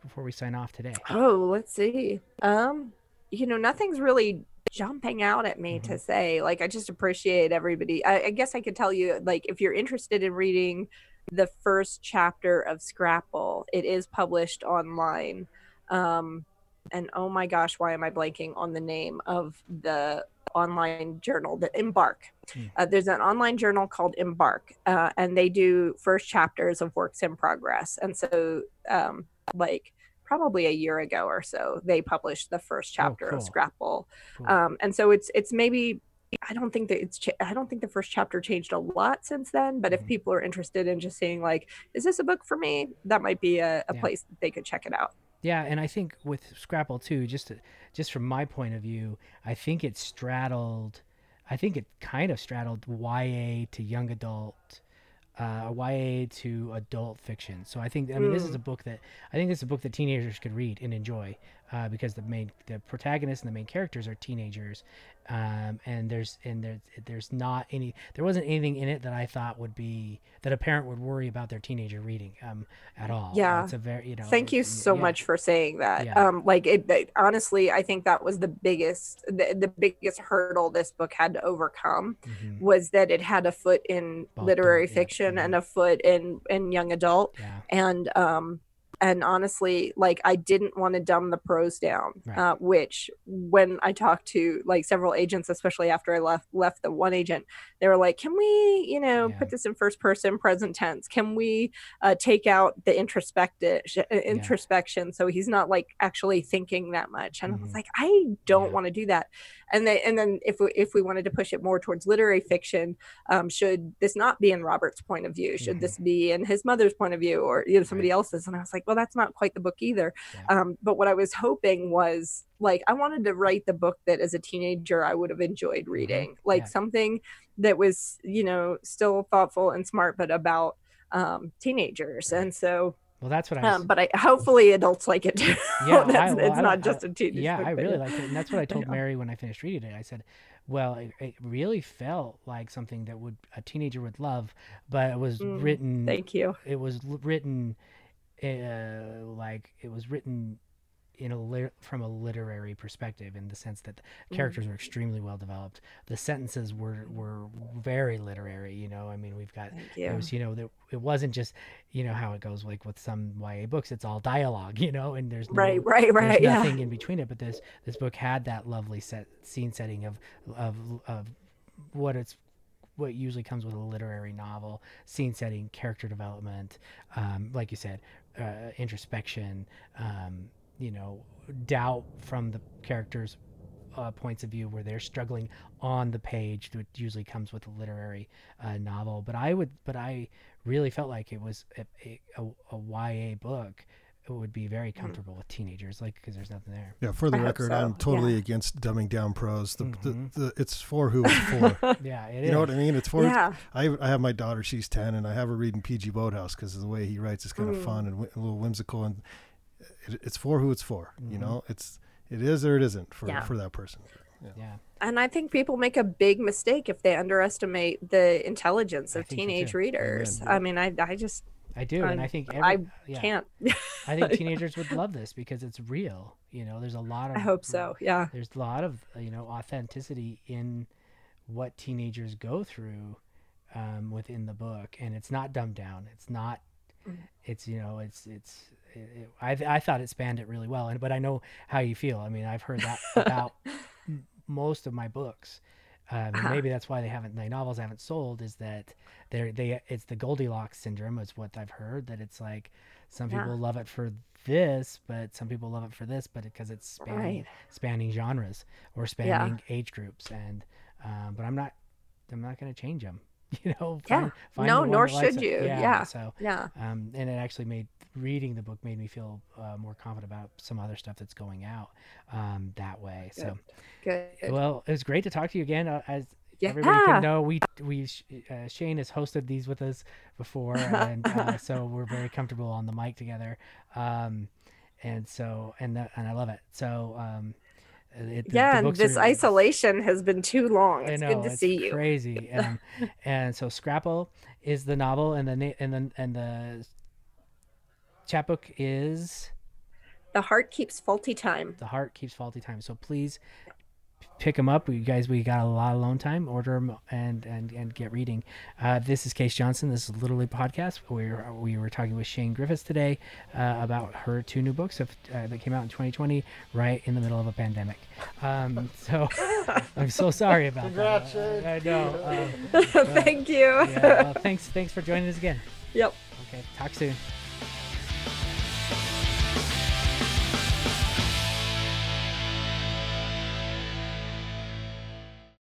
Speaker 2: before we sign off today?
Speaker 3: Oh, let's see. Um, you know, nothing's really jumping out at me to say. Like, I just appreciate everybody. I, I guess I could tell you, like, if you're interested in reading the first chapter of Scrapple, it is published online. Um, and oh my gosh, why am I blanking on the name of the online journal, the Embark?
Speaker 2: Hmm.
Speaker 3: Uh, there's an online journal called Embark, uh, and they do first chapters of works in progress. And so, um, like, probably a year ago or so, they published the first chapter
Speaker 2: cool.
Speaker 3: of Scrapple.
Speaker 2: Cool.
Speaker 3: Um, and so it's it's maybe I don't think that it's cha- I don't think the first chapter changed a lot since then. But
Speaker 2: Mhm.
Speaker 3: if people are interested in just seeing like, is this a book for me? That might be a, a
Speaker 2: Yeah.
Speaker 3: place that they could check it out.
Speaker 2: Yeah, and I think with Scrapple too, just to, just from my point of view, I think it straddled. I think it kind of straddled YA to young adult, uh, YA to adult fiction. So I think I mean this is a book that I think this is a book that teenagers could read and enjoy uh, because the main the protagonist and the main characters are teenagers, um, and there's and there's there's not any there wasn't anything in it that I thought would be that a parent would worry about their teenager reading um, at all.
Speaker 3: Yeah.
Speaker 2: it's a very you know.
Speaker 3: Thank you so
Speaker 2: yeah.
Speaker 3: much for saying that.
Speaker 2: Yeah.
Speaker 3: Um, like it, it- honestly, I think that was the biggest, the, the biggest hurdle this book had to overcome
Speaker 2: Mhm.
Speaker 3: was that it had a foot in literary
Speaker 2: yeah.
Speaker 3: fiction
Speaker 2: Mhm.
Speaker 3: and a foot in in young adult. And um and honestly like i didn't want to dumb the prose down
Speaker 2: Right.
Speaker 3: uh, which when i talked to like several agents especially after i left left the one agent they were like can we you know
Speaker 2: Yeah.
Speaker 3: put this in first person present tense can we uh, take out the introspective introspection so he's not like actually thinking that much and i was
Speaker 2: Mhm.
Speaker 3: like i don't
Speaker 2: Yeah.
Speaker 3: want to do that and they and then if we, if we wanted to push it more towards literary fiction um, should this not be in robert's point of view should
Speaker 2: Mhm.
Speaker 3: this be in his mother's point of view or you know somebody
Speaker 2: Right.
Speaker 3: else's and i was like well that's not quite the book either
Speaker 2: Yeah.
Speaker 3: um, but what i was hoping was like i wanted to write the book that as a teenager i would have enjoyed reading like
Speaker 2: Mm-hmm. Yeah.
Speaker 3: something that was you know still thoughtful and smart but about um, teenagers
Speaker 2: Right.
Speaker 3: and so
Speaker 2: Well, that's what I was.
Speaker 3: um, but i hopefully adults like it too
Speaker 2: yeah, [LAUGHS]
Speaker 3: That's-
Speaker 2: I, well,
Speaker 3: it's
Speaker 2: I-
Speaker 3: not
Speaker 2: I-
Speaker 3: just a teenage
Speaker 2: Yeah,
Speaker 3: book,
Speaker 2: I really liked it, and that's what I told. [LAUGHS] Mary when I finished reading it. I said, "Well, it, it really felt like something that would a teenager would love, but it was
Speaker 3: Mm,
Speaker 2: written.
Speaker 3: thank you
Speaker 2: It was written, uh, like it was written." In a lit- from a literary perspective, in the sense that the characters were extremely well developed, the sentences were were very literary. You know, I mean, we've got it
Speaker 3: you
Speaker 2: was you know that it wasn't just you know how it goes like with some YA books it's all dialogue [LAUGHS] you know and there's no,
Speaker 3: right right right yeah
Speaker 2: nothing in between it but this this book had that lovely set scene setting of of of what it's what usually comes with a literary novel scene setting character development um, like you said uh, introspection um, you know doubt from the characters uh, points of view where they're struggling on the page which usually comes with a literary uh, novel. But i would but i really felt like it was a, a, a, ya book would be very comfortable with teenagers like because there's nothing there
Speaker 1: Yeah, for the
Speaker 3: I
Speaker 1: record,
Speaker 3: so,
Speaker 1: I'm totally
Speaker 3: yeah.
Speaker 1: against dumbing down prose. The,
Speaker 2: Mhm.
Speaker 1: the, the it's for who it's for. [LAUGHS]
Speaker 2: yeah it is.
Speaker 1: you know what I mean? It's for.
Speaker 3: yeah
Speaker 1: I, I have my daughter; she's ten, and I have her reading P.G. Wodehouse because the way he writes is kind of
Speaker 3: Mm.
Speaker 1: fun and wi- a little whimsical, and it, it's for who it's for. You
Speaker 2: Mhm.
Speaker 1: know, it's it is or it isn't for
Speaker 3: Yeah.
Speaker 1: for that person.
Speaker 2: yeah
Speaker 3: And I think people make a big mistake if they underestimate the intelligence
Speaker 2: I
Speaker 3: of teenage readers.
Speaker 1: Amen.
Speaker 3: I mean, I, I just
Speaker 2: i do and i think every,
Speaker 3: I
Speaker 2: yeah,
Speaker 3: can't.
Speaker 2: i think [LAUGHS] teenagers would love this because it's real you know there's a lot of
Speaker 3: I hope so. Yeah.
Speaker 2: there's a lot of you know authenticity in what teenagers go through um, within the book and it's not dumbed down it's not
Speaker 3: Mm.
Speaker 2: it's you know it's it's it, it, I, I thought it spanned it really well and but i know how you feel i mean i've heard that about [LAUGHS] m- most of my books um,
Speaker 3: Uh-huh.
Speaker 2: maybe that's why they haven't my novels haven't sold is that they're they it's the goldilocks syndrome is what i've heard that it's like some
Speaker 3: Yeah.
Speaker 2: people love it for this but some people love it for this but because it's spanning
Speaker 3: Right.
Speaker 2: spanning genres or spanning age groups and um, but i'm not i'm not going to change them [LAUGHS] you know
Speaker 3: Yeah.
Speaker 2: find-
Speaker 3: No, nor should you.
Speaker 2: yeah,
Speaker 3: Yeah.
Speaker 2: so
Speaker 3: Yeah.
Speaker 2: um, and it actually made reading the book made me feel uh, more confident about some other stuff that's going out um, that way so
Speaker 3: Good.
Speaker 2: well it was great to talk to you again uh, as
Speaker 3: yeah.
Speaker 2: everybody can know we we uh, sian has hosted these with us before and uh, [LAUGHS] so we're very comfortable on the mic together um, and so and that, and i love it so um, it, the-
Speaker 3: yeah,
Speaker 2: the
Speaker 3: and this
Speaker 2: are-
Speaker 3: isolation has been too long.
Speaker 2: I
Speaker 3: It's
Speaker 2: know,
Speaker 3: good to
Speaker 2: it's
Speaker 3: see you.
Speaker 2: Crazy, [LAUGHS] and and so Scrapple is the novel, and the and the and the chapbook is
Speaker 3: The heart keeps faulty time.
Speaker 2: the heart keeps faulty time. So please pick them up. You guys, we got a lot of alone time. Order them and and and get reading. Uh, this is Case Johnson. This is Literally Podcast. We were we were talking with Sian Griffiths today uh, about her two new books of, uh, that came out in 2020, right in the middle of a pandemic. Um, [LAUGHS] so I'm so sorry about
Speaker 1: Congrats,
Speaker 2: that.
Speaker 1: Sian.
Speaker 2: I know. Um, [LAUGHS]
Speaker 3: Thank you.
Speaker 2: yeah, well, thanks thanks for joining us again.
Speaker 3: Yep.
Speaker 2: Okay, talk soon.